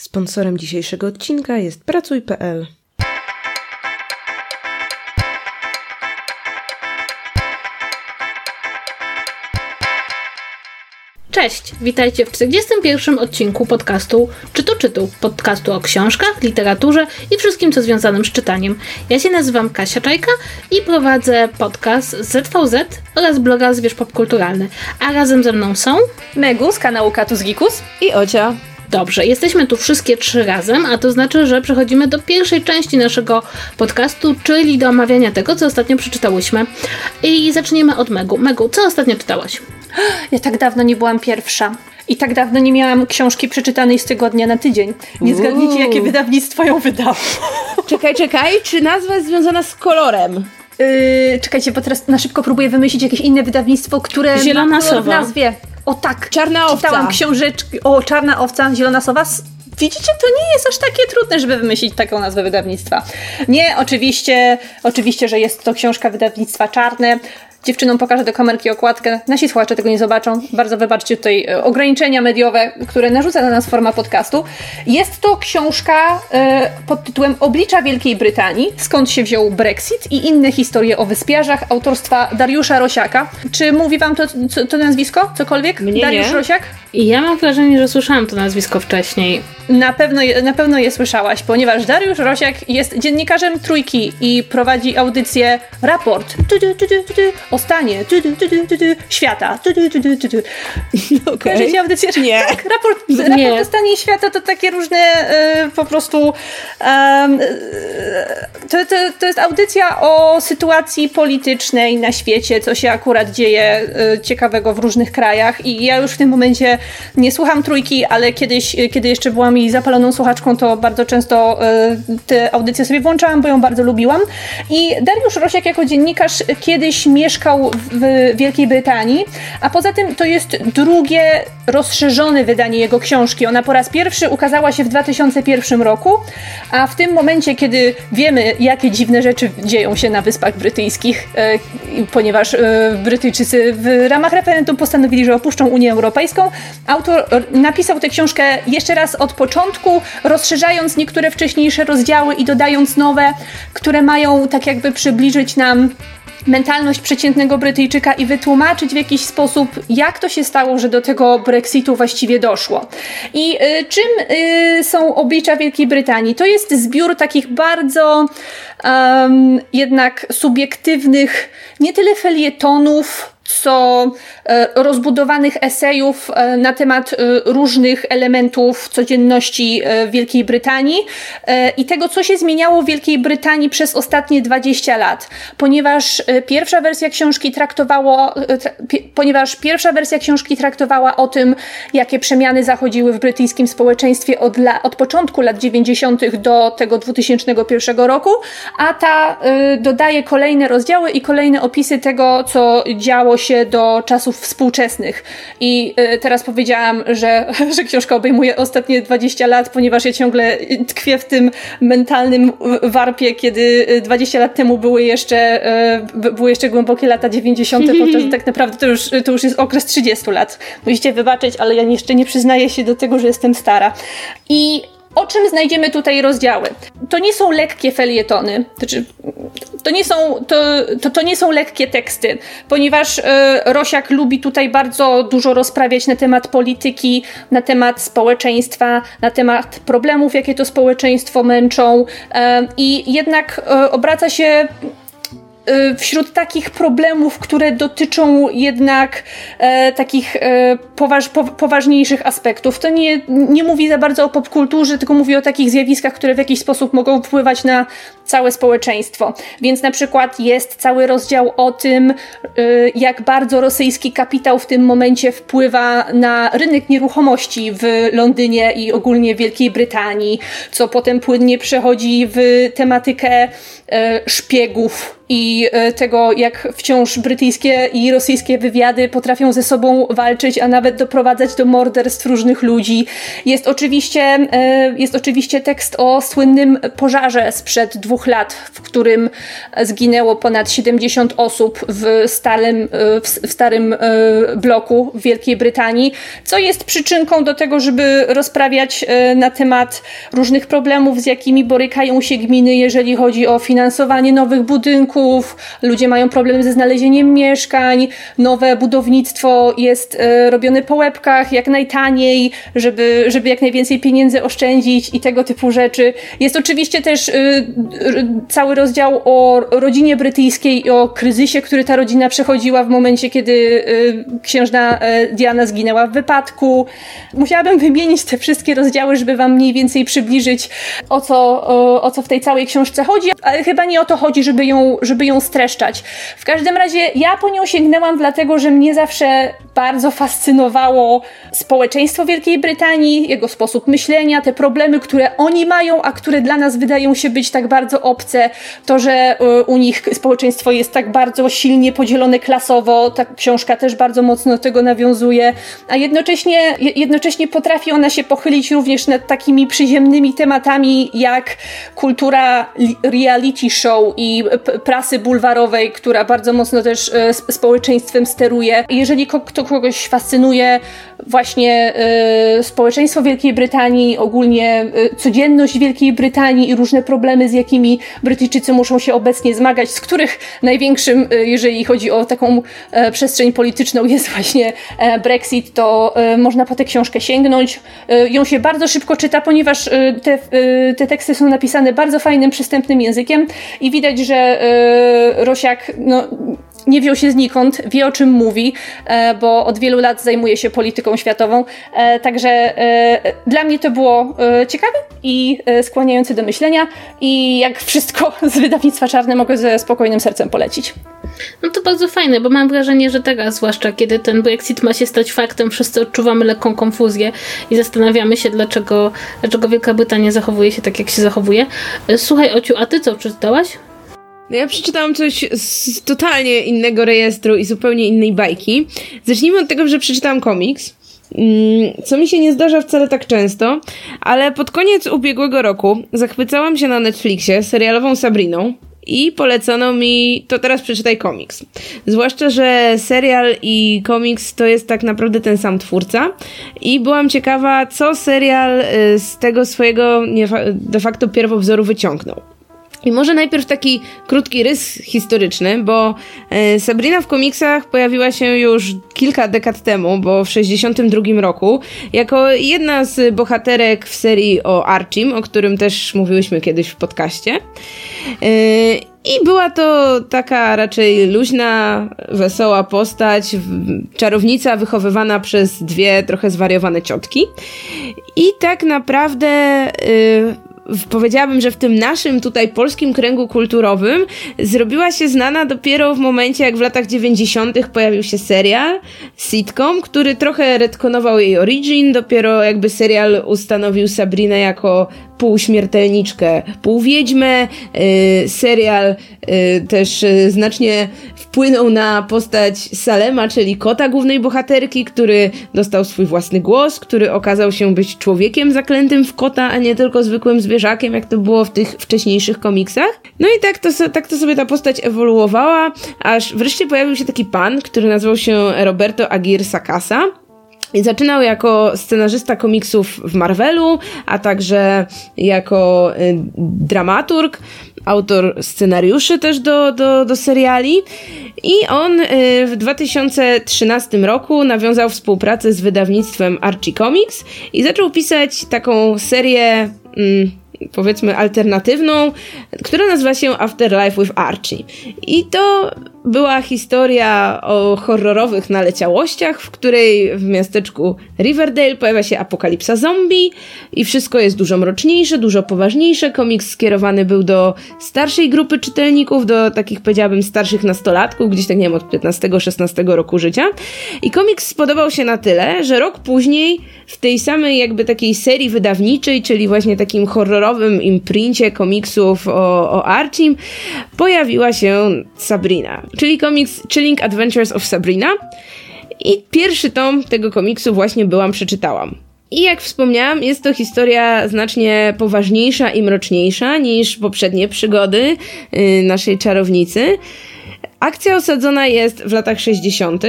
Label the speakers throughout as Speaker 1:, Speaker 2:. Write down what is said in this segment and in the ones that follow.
Speaker 1: Sponsorem dzisiejszego odcinka jest Pracuj.pl.
Speaker 2: Cześć, witajcie w 41. odcinku podcastu Czytu Czytu, podcastu o książkach, literaturze i wszystkim co związanym z czytaniem. Ja się nazywam Kasia Czajka i prowadzę podcast ZVZ oraz bloga Zwierz Popkulturalny. A razem ze mną są
Speaker 3: Megu z kanału Katus Gikus
Speaker 1: i Ocia.
Speaker 2: Dobrze, jesteśmy tu wszystkie trzy razem, a to znaczy, że przechodzimy do pierwszej części naszego podcastu, czyli do omawiania tego, co ostatnio przeczytałyśmy. I zaczniemy od Megu. Megu, co ostatnio czytałaś?
Speaker 3: Ja tak dawno nie byłam pierwsza. I tak dawno nie miałam książki przeczytanej z tygodnia na tydzień. Nie zgadnijcie, jakie wydawnictwo ją wydało.
Speaker 1: Czekaj, czekaj, czy nazwa jest związana z kolorem?
Speaker 3: Yy, czekajcie, bo teraz na szybko próbuję wymyślić jakieś inne wydawnictwo, które
Speaker 2: Zielona
Speaker 3: ma kolor w nazwie. O tak.
Speaker 1: Czarna owca.
Speaker 3: Czytałam książeczki. O, Czarna Owca, Zielona Sowa. Widzicie, to nie jest aż takie trudne, żeby wymyślić taką nazwę wydawnictwa. Nie, oczywiście, oczywiście, że jest to książka wydawnictwa Czarne. Dziewczynom pokażę do kamerki okładkę. Nasi słuchacze tego nie zobaczą. Bardzo wybaczcie tutaj e, ograniczenia mediowe, które narzuca na nas forma podcastu. Jest to książka e, pod tytułem Oblicza Wielkiej Brytanii, skąd się wziął Brexit i inne historie o wyspiarzach autorstwa Dariusza Rosiaka. Czy mówi wam to, co- to nazwisko? Cokolwiek?
Speaker 1: Mnie
Speaker 3: Dariusz
Speaker 1: nie.
Speaker 3: Rosiak?
Speaker 2: I ja mam wrażenie, że słyszałam to nazwisko wcześniej.
Speaker 3: Na pewno, na pewno je słyszałaś, ponieważ Dariusz Rosiak jest dziennikarzem trójki i prowadzi audycję Raport o stanie tu, tu, tu, świata.
Speaker 1: Okej.
Speaker 3: Kojarzycie audycję?
Speaker 1: Nie.
Speaker 3: Tak, raport,
Speaker 2: Nie.
Speaker 3: raport o stanie świata to takie różne e, po prostu e, to, to, to jest audycja o sytuacji politycznej na świecie, co się akurat dzieje e, ciekawego w różnych krajach i ja już w tym momencie nie słucham trójki, ale kiedyś, kiedy jeszcze byłam jej zapaloną słuchaczką, to bardzo często e, te audycje sobie włączałam, bo ją bardzo lubiłam i Dariusz Rosiak jako dziennikarz kiedyś mieszkał w Wielkiej Brytanii, a poza tym to jest drugie rozszerzone wydanie jego książki. Ona po raz pierwszy ukazała się w 2001 roku, a w tym momencie, kiedy wiemy, jakie dziwne rzeczy dzieją się na Wyspach Brytyjskich, e, ponieważ e, Brytyjczycy w ramach referendum postanowili, że opuszczą Unię Europejską, autor napisał tę książkę jeszcze raz od początku, rozszerzając niektóre wcześniejsze rozdziały i dodając nowe, które mają tak jakby przybliżyć nam mentalność przeciętnego Brytyjczyka i wytłumaczyć w jakiś sposób, jak to się stało, że do tego Brexitu właściwie doszło. I y, czym y, są oblicza Wielkiej Brytanii? To jest zbiór takich bardzo em, jednak subiektywnych, nie tyle felietonów, co rozbudowanych esejów e, na temat e, różnych elementów codzienności e, Wielkiej Brytanii e, i tego, co się zmieniało w Wielkiej Brytanii przez ostatnie 20 lat. Ponieważ e, pierwsza wersja książki traktowało, e, ponieważ pierwsza wersja książki traktowała o tym, jakie przemiany zachodziły w brytyjskim społeczeństwie od, la, od początku lat 90. do tego 2001 roku, a ta dodaje kolejne rozdziały i kolejne opisy tego, co działo się do czasów współczesnych. I y, teraz powiedziałam, że, że książka obejmuje ostatnie 20 lat, ponieważ ja ciągle tkwię w tym mentalnym warpie, kiedy y, 20 lat temu były jeszcze, b- były jeszcze głębokie lata 90., podczas tak naprawdę to już, to już jest okres 30 lat. Musicie wybaczyć, ale ja jeszcze nie przyznaję się do tego, że jestem stara. I o czym znajdziemy tutaj rozdziały? To nie są lekkie felietony, znaczy, to, nie są, to, to, to nie są lekkie teksty, ponieważ e, Rosiak lubi tutaj bardzo dużo rozprawiać na temat polityki, na temat społeczeństwa, na temat problemów, jakie to społeczeństwo męczą e, i jednak e, obraca się y, wśród takich problemów, które dotyczą jednak e, takich e, poważ, po, poważniejszych aspektów. To nie, nie mówi za bardzo o popkulturze, tylko mówi o takich zjawiskach, które w jakiś sposób mogą wpływać na całe społeczeństwo. Więc na przykład jest cały rozdział o tym, y, jak bardzo rosyjski kapitał w tym momencie wpływa na rynek nieruchomości w Londynie i ogólnie Wielkiej Brytanii, co potem płynnie przechodzi w tematykę e, szpiegów i e, tego, jak wciąż brytyjskie i rosyjskie wywiady potrafią ze sobą walczyć, a nawet doprowadzać do morderstw różnych ludzi. Jest oczywiście, jest oczywiście tekst o słynnym pożarze sprzed dwóch dwóch lat, w którym zginęło ponad 70 osób w starym, w starym bloku w Wielkiej Brytanii, co jest przyczynką do tego, żeby rozprawiać na temat różnych problemów, z jakimi borykają się gminy, jeżeli chodzi o finansowanie nowych budynków, ludzie mają problemy ze znalezieniem mieszkań, nowe budownictwo jest robione po łebkach, jak najtaniej, żeby, żeby jak najwięcej pieniędzy oszczędzić i tego typu rzeczy. Jest oczywiście też cały rozdział o rodzinie brytyjskiej i o kryzysie, który ta rodzina przechodziła w momencie, kiedy y, księżna y, Diana zginęła w wypadku. Musiałabym wymienić te wszystkie rozdziały, żeby wam mniej więcej przybliżyć o co, o, o co w tej całej książce chodzi, ale chyba nie o to chodzi, żeby ją, żeby ją streszczać. W każdym razie ja po nią sięgnęłam dlatego, że mnie zawsze bardzo fascynowało społeczeństwo Wielkiej Brytanii, jego sposób myślenia, te problemy, które oni mają, a które dla nas wydają się być tak bardzo obce. To, że y, u nich społeczeństwo jest tak bardzo silnie podzielone klasowo, ta książka też bardzo mocno do tego nawiązuje, a jednocześnie, jednocześnie potrafi ona się pochylić również nad takimi przyziemnymi tematami, jak kultura reality show i prasy bulwarowej, która bardzo mocno też y, społeczeństwem steruje. Jeżeli kto kogoś fascynuje właśnie y, społeczeństwo Wielkiej Brytanii, ogólnie y, codzienność Wielkiej Brytanii i różne problemy, z jakimi Brytyjczycy muszą się obecnie zmagać, z których największym, y, jeżeli chodzi o taką e, przestrzeń polityczną, jest właśnie e, Brexit, to e, można po tę książkę sięgnąć. Ją się bardzo szybko czyta, ponieważ te, te teksty są napisane bardzo fajnym, przystępnym językiem i widać, że Rosiak no, nie wziął się znikąd, wie o czym mówi, e, bo od wielu lat zajmuje się polityką światową. E, także e, dla mnie to było ciekawe i skłaniające do myślenia i jak wszystko z wydawnictwa Czarne mogę ze spokojnym sercem polecić.
Speaker 2: No to bardzo fajne, bo mam wrażenie, że teraz, zwłaszcza kiedy ten Brexit ma się stać faktem, wszyscy odczuwamy lekką konfuzję i zastanawiamy się, dlaczego, dlaczego Wielka Brytania zachowuje się tak, jak się zachowuje. Słuchaj, Ociu, a ty co przeczytałaś?
Speaker 1: No ja przeczytałam coś z totalnie innego rejestru i zupełnie innej bajki. Zacznijmy od tego, że przeczytałam komiks. Mm, co mi się nie zdarza wcale tak często, ale pod koniec ubiegłego roku zachwycałam się na Netflixie serialową Sabriną i polecono mi to teraz przeczytaj komiks. Zwłaszcza, że serial i komiks to jest tak naprawdę ten sam twórca i byłam ciekawa, co serial y, z tego swojego de facto pierwowzoru wyciągnął. I może najpierw taki krótki rys historyczny, bo e, Sabrina w komiksach pojawiła się już kilka dekad temu, bo w 62 roku, jako jedna z bohaterek w serii o Archim, o którym też mówiłyśmy kiedyś w podcaście. E, I była to taka raczej luźna, wesoła postać, czarownica wychowywana przez dwie trochę zwariowane ciotki. I tak naprawdę e, powiedziałabym, że w tym naszym tutaj polskim kręgu kulturowym zrobiła się znana dopiero w momencie, jak w latach 90. pojawił się serial, sitcom, który trochę retkonował jej origin, dopiero jakby serial ustanowił Sabrinę jako półśmiertelniczkę, półwiedźmę. Yy, serial yy, też yy, znacznie wpłynął na postać Salema, czyli kota głównej bohaterki, który dostał swój własny głos, który okazał się być człowiekiem zaklętym w kota, a nie tylko zwykłym zwierzakiem, jak to było w tych wcześniejszych komiksach. No i tak to, tak to sobie ta postać ewoluowała, aż wreszcie pojawił się taki pan, który nazywał się Roberto Aguirre Sacasa. I zaczynał jako scenarzysta komiksów w Marvelu, a także jako y, dramaturg, autor scenariuszy też do, do, do seriali. I on y, w 2013 roku nawiązał współpracę z wydawnictwem Archie Comics i zaczął pisać taką serię. Powiedzmy alternatywną, która nazywa się Afterlife with Archie. I to była historia o horrorowych naleciałościach, w której w miasteczku Riverdale pojawia się apokalipsa zombie i wszystko jest dużo mroczniejsze, dużo poważniejsze. Komiks skierowany był do starszej grupy czytelników, do takich powiedziałabym starszych nastolatków, gdzieś tak nie wiem, od 15-16 roku życia. I komiks spodobał się na tyle, że rok później w tej samej jakby takiej serii wydawniczej, czyli właśnie takim horrorowym imprincie komiksów o, o Archim, pojawiła się Sabrina czyli komiks Chilling Adventures of Sabrina. I pierwszy tom tego komiksu właśnie byłam, przeczytałam. I jak wspomniałam, jest to historia znacznie poważniejsza i mroczniejsza niż poprzednie przygody yy, naszej czarownicy. Akcja osadzona jest w latach 60.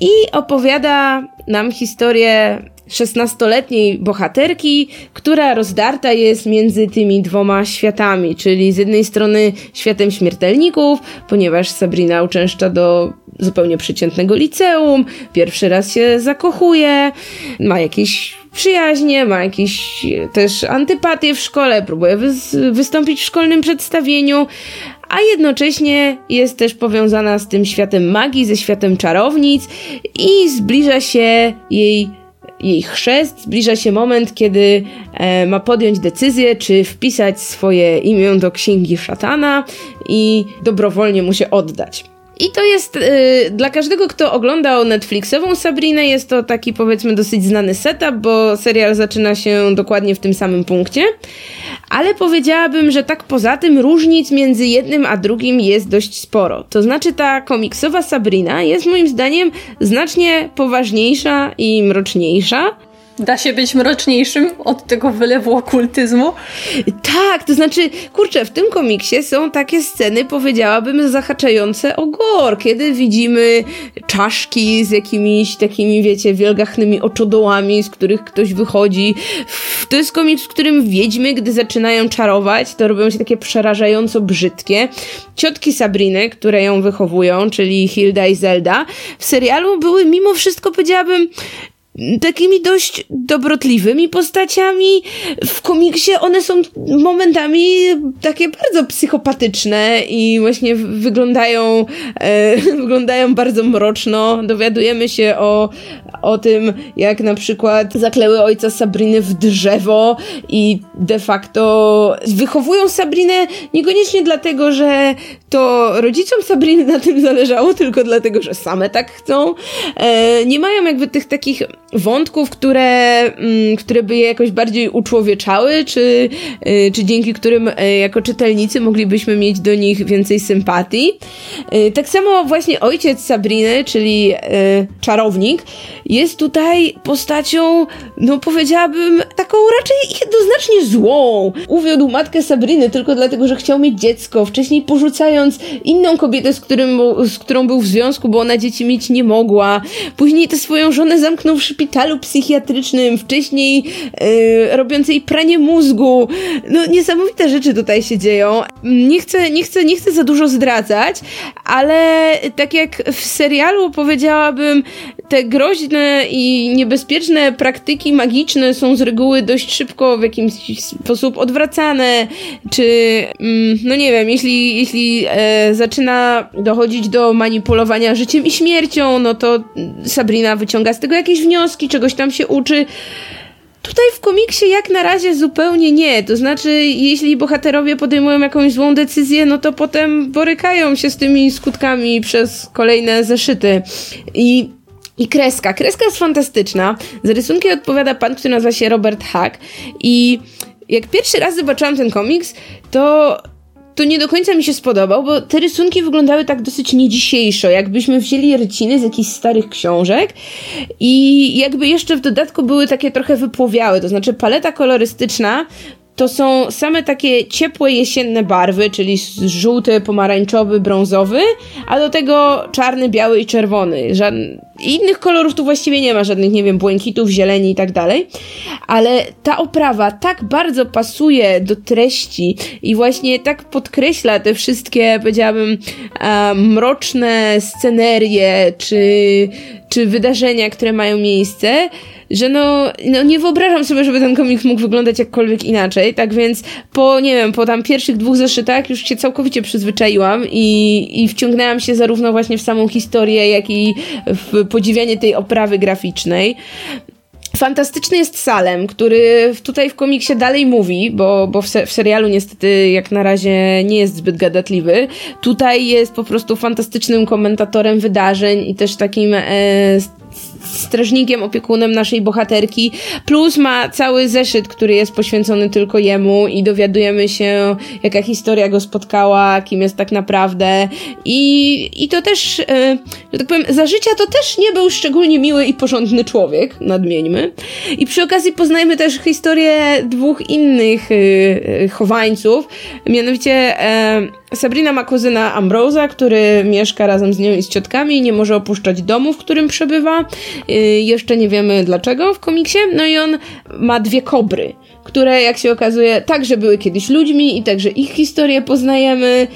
Speaker 1: i opowiada nam historię 16-letniej bohaterki, która rozdarta jest między tymi dwoma światami, czyli z jednej strony światem śmiertelników, ponieważ Sabrina uczęszcza do zupełnie przeciętnego liceum, pierwszy raz się zakochuje, ma jakieś przyjaźnie, ma jakieś też antypatie w szkole, próbuje wystąpić w szkolnym przedstawieniu, a jednocześnie jest też powiązana z tym światem magii, ze światem czarownic i zbliża się jej jej chrzest, zbliża się moment, kiedy e, ma podjąć decyzję, czy wpisać swoje imię do księgi szatana i dobrowolnie mu się oddać. I to jest y, dla każdego, kto oglądał Netflixową Sabrinę, jest to taki powiedzmy dosyć znany setup, bo serial zaczyna się dokładnie w tym samym punkcie. Ale powiedziałabym, że tak poza tym różnic między jednym a drugim jest dość sporo. To znaczy ta komiksowa Sabrina jest moim zdaniem znacznie poważniejsza i mroczniejsza.
Speaker 3: Da się być mroczniejszym od tego wylewu okultyzmu?
Speaker 1: Tak, to znaczy, kurczę, w tym komiksie są takie sceny, powiedziałabym, zahaczające o gore, kiedy widzimy czaszki z jakimiś takimi, wiecie, wielgachnymi oczodołami, z których ktoś wychodzi. To jest komiks, w którym wiedźmy, gdy zaczynają czarować, to robią się takie przerażająco brzydkie. Ciotki Sabriny, które ją wychowują, czyli Hilda i Zelda, w serialu były mimo wszystko, powiedziałabym, takimi dość dobrotliwymi postaciami. W komiksie one są momentami takie bardzo psychopatyczne i właśnie wyglądają, e, wyglądają bardzo mroczno. Dowiadujemy się o, o tym, jak na przykład zakleły ojca Sabriny w drzewo i de facto wychowują Sabrinę niekoniecznie dlatego, że to rodzicom Sabriny na tym zależało, tylko dlatego, że same tak chcą. E, nie mają jakby tych takich wątków, które, mm, które by je jakoś bardziej uczłowieczały, czy, y, czy dzięki którym y, jako czytelnicy moglibyśmy mieć do nich więcej sympatii. Y, tak samo właśnie ojciec Sabriny, czyli czarownik, jest tutaj postacią, no powiedziałabym, taką raczej jednoznacznie złą. Uwiódł matkę Sabriny tylko dlatego, że chciał mieć dziecko, wcześniej porzucając inną kobietę, z, którym, z którą był w związku, bo ona dzieci mieć nie mogła. Później tę swoją żonę zamknął w szpitalu szpitalu psychiatrycznym, wcześniej yy, robiącej pranie mózgu. No niesamowite rzeczy tutaj się dzieją. Nie chcę, nie chcę, nie chcę za dużo zdradzać, ale tak jak w serialu powiedziałabym, te groźne i niebezpieczne praktyki magiczne są z reguły dość szybko w jakiś sposób odwracane, czy mm, no nie wiem, jeśli, jeśli e, zaczyna dochodzić do manipulowania życiem i śmiercią, no to Sabrina wyciąga z tego jakieś wnioski, czegoś tam się uczy. Tutaj w komiksie jak na razie zupełnie nie. To znaczy, jeśli bohaterowie podejmują jakąś złą decyzję, no to potem borykają się z tymi skutkami przez kolejne zeszyty. I i kreska. Kreska jest fantastyczna. Za rysunki odpowiada pan, który nazywa się Robert Hack. I jak pierwszy raz zobaczyłam ten komiks, to to nie do końca mi się spodobał, bo te rysunki wyglądały tak dosyć niedzisiejszo, jakbyśmy wzięli ryciny z jakichś starych książek i jakby jeszcze w dodatku były takie trochę wypłowiałe, to znaczy paleta kolorystyczna to są same takie ciepłe jesienne barwy, czyli żółty, pomarańczowy, brązowy, a do tego czarny, biały i czerwony. Żad... Innych kolorów tu właściwie nie ma, żadnych, nie wiem, błękitów, zieleni i tak dalej, ale ta oprawa tak bardzo pasuje do treści i właśnie tak podkreśla te wszystkie, powiedziałabym, mroczne scenerie czy, czy wydarzenia, które mają miejsce, że no, no nie wyobrażam sobie, żeby ten komiks mógł wyglądać jakkolwiek inaczej, tak więc po, nie wiem, po tam pierwszych dwóch zeszytach już się całkowicie przyzwyczaiłam i, i wciągnęłam się zarówno właśnie w samą historię, jak i w podziwianie tej oprawy graficznej. Fantastyczny jest Salem, który tutaj w komiksie dalej mówi, bo, bo w, se w, serialu niestety jak na razie nie jest zbyt gadatliwy. Tutaj jest po prostu fantastycznym komentatorem wydarzeń i też takim e, strażnikiem, opiekunem naszej bohaterki, plus ma cały zeszyt, który jest poświęcony tylko jemu i dowiadujemy się, jaka historia go spotkała, kim jest tak naprawdę. I, i to też, e, że tak powiem, za życia to też nie był szczególnie miły i porządny człowiek, nadmieńmy. I przy okazji poznajmy też historię dwóch innych e, chowańców, mianowicie e, Sabrina ma kuzyna Ambrosa, który mieszka razem z nią i z ciotkami i nie może opuszczać domu, w którym przebywa. Yy, jeszcze nie wiemy dlaczego w komiksie. No i on ma dwie kobry, które jak się okazuje także były kiedyś ludźmi i także ich historię poznajemy.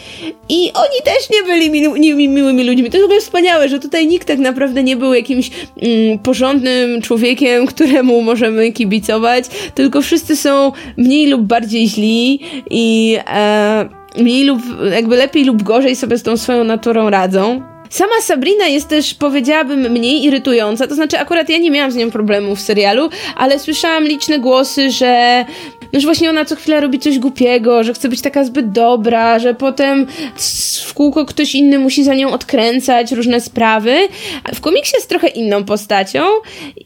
Speaker 1: I oni też nie byli mi, miłymi ludźmi. To jest wspaniałe, że tutaj nikt tak naprawdę nie był jakimś mm, porządnym człowiekiem, któremu możemy kibicować, tylko wszyscy są mniej lub bardziej źli i... E, mniej lub, jakby lepiej lub gorzej sobie z tą swoją naturą radzą. Sama Sabrina jest też, powiedziałabym, mniej irytująca. To znaczy, akurat ja nie miałam z nią problemu w serialu, ale słyszałam liczne głosy, że no, że właśnie ona co chwilę robi coś głupiego, że chce być taka zbyt dobra, że potem w kółko ktoś inny musi za nią odkręcać różne sprawy. W komiksie jest trochę inną postacią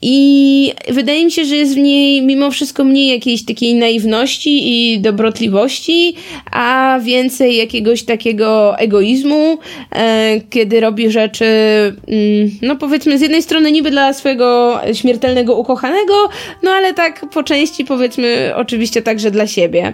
Speaker 1: i wydaje mi się, że jest w niej mimo wszystko mniej jakiejś takiej naiwności i dobrotliwości, a więcej jakiegoś takiego egoizmu, e, kiedy robi rzeczy, mm, no powiedzmy, z jednej strony niby dla swojego śmiertelnego ukochanego, no ale tak po części powiedzmy oczywiście także dla siebie.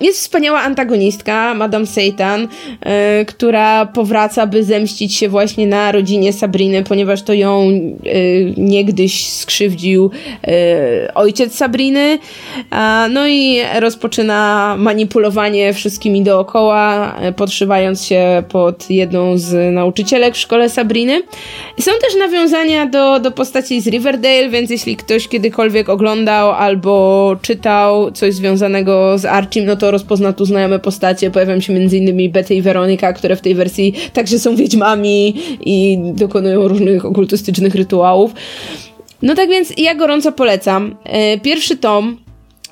Speaker 1: Jest wspaniała antagonistka, Madame Satan, yy, która powraca, by zemścić się właśnie na rodzinie Sabriny, ponieważ to ją yy, niegdyś skrzywdził yy, ojciec Sabriny. no i rozpoczyna manipulowanie wszystkimi dookoła, podszywając się pod jedną z nauczycielek w szkole Sabriny. Są też nawiązania do, do postaci z Riverdale, więc jeśli ktoś kiedykolwiek oglądał albo czytał coś związanego z Archim, no to rozpozna tu znajome postacie. Pojawiają się m.in. Betty i Weronika, które w tej wersji także są wiedźmami i dokonują różnych okultystycznych rytuałów. No tak więc ja gorąco polecam. E, pierwszy tom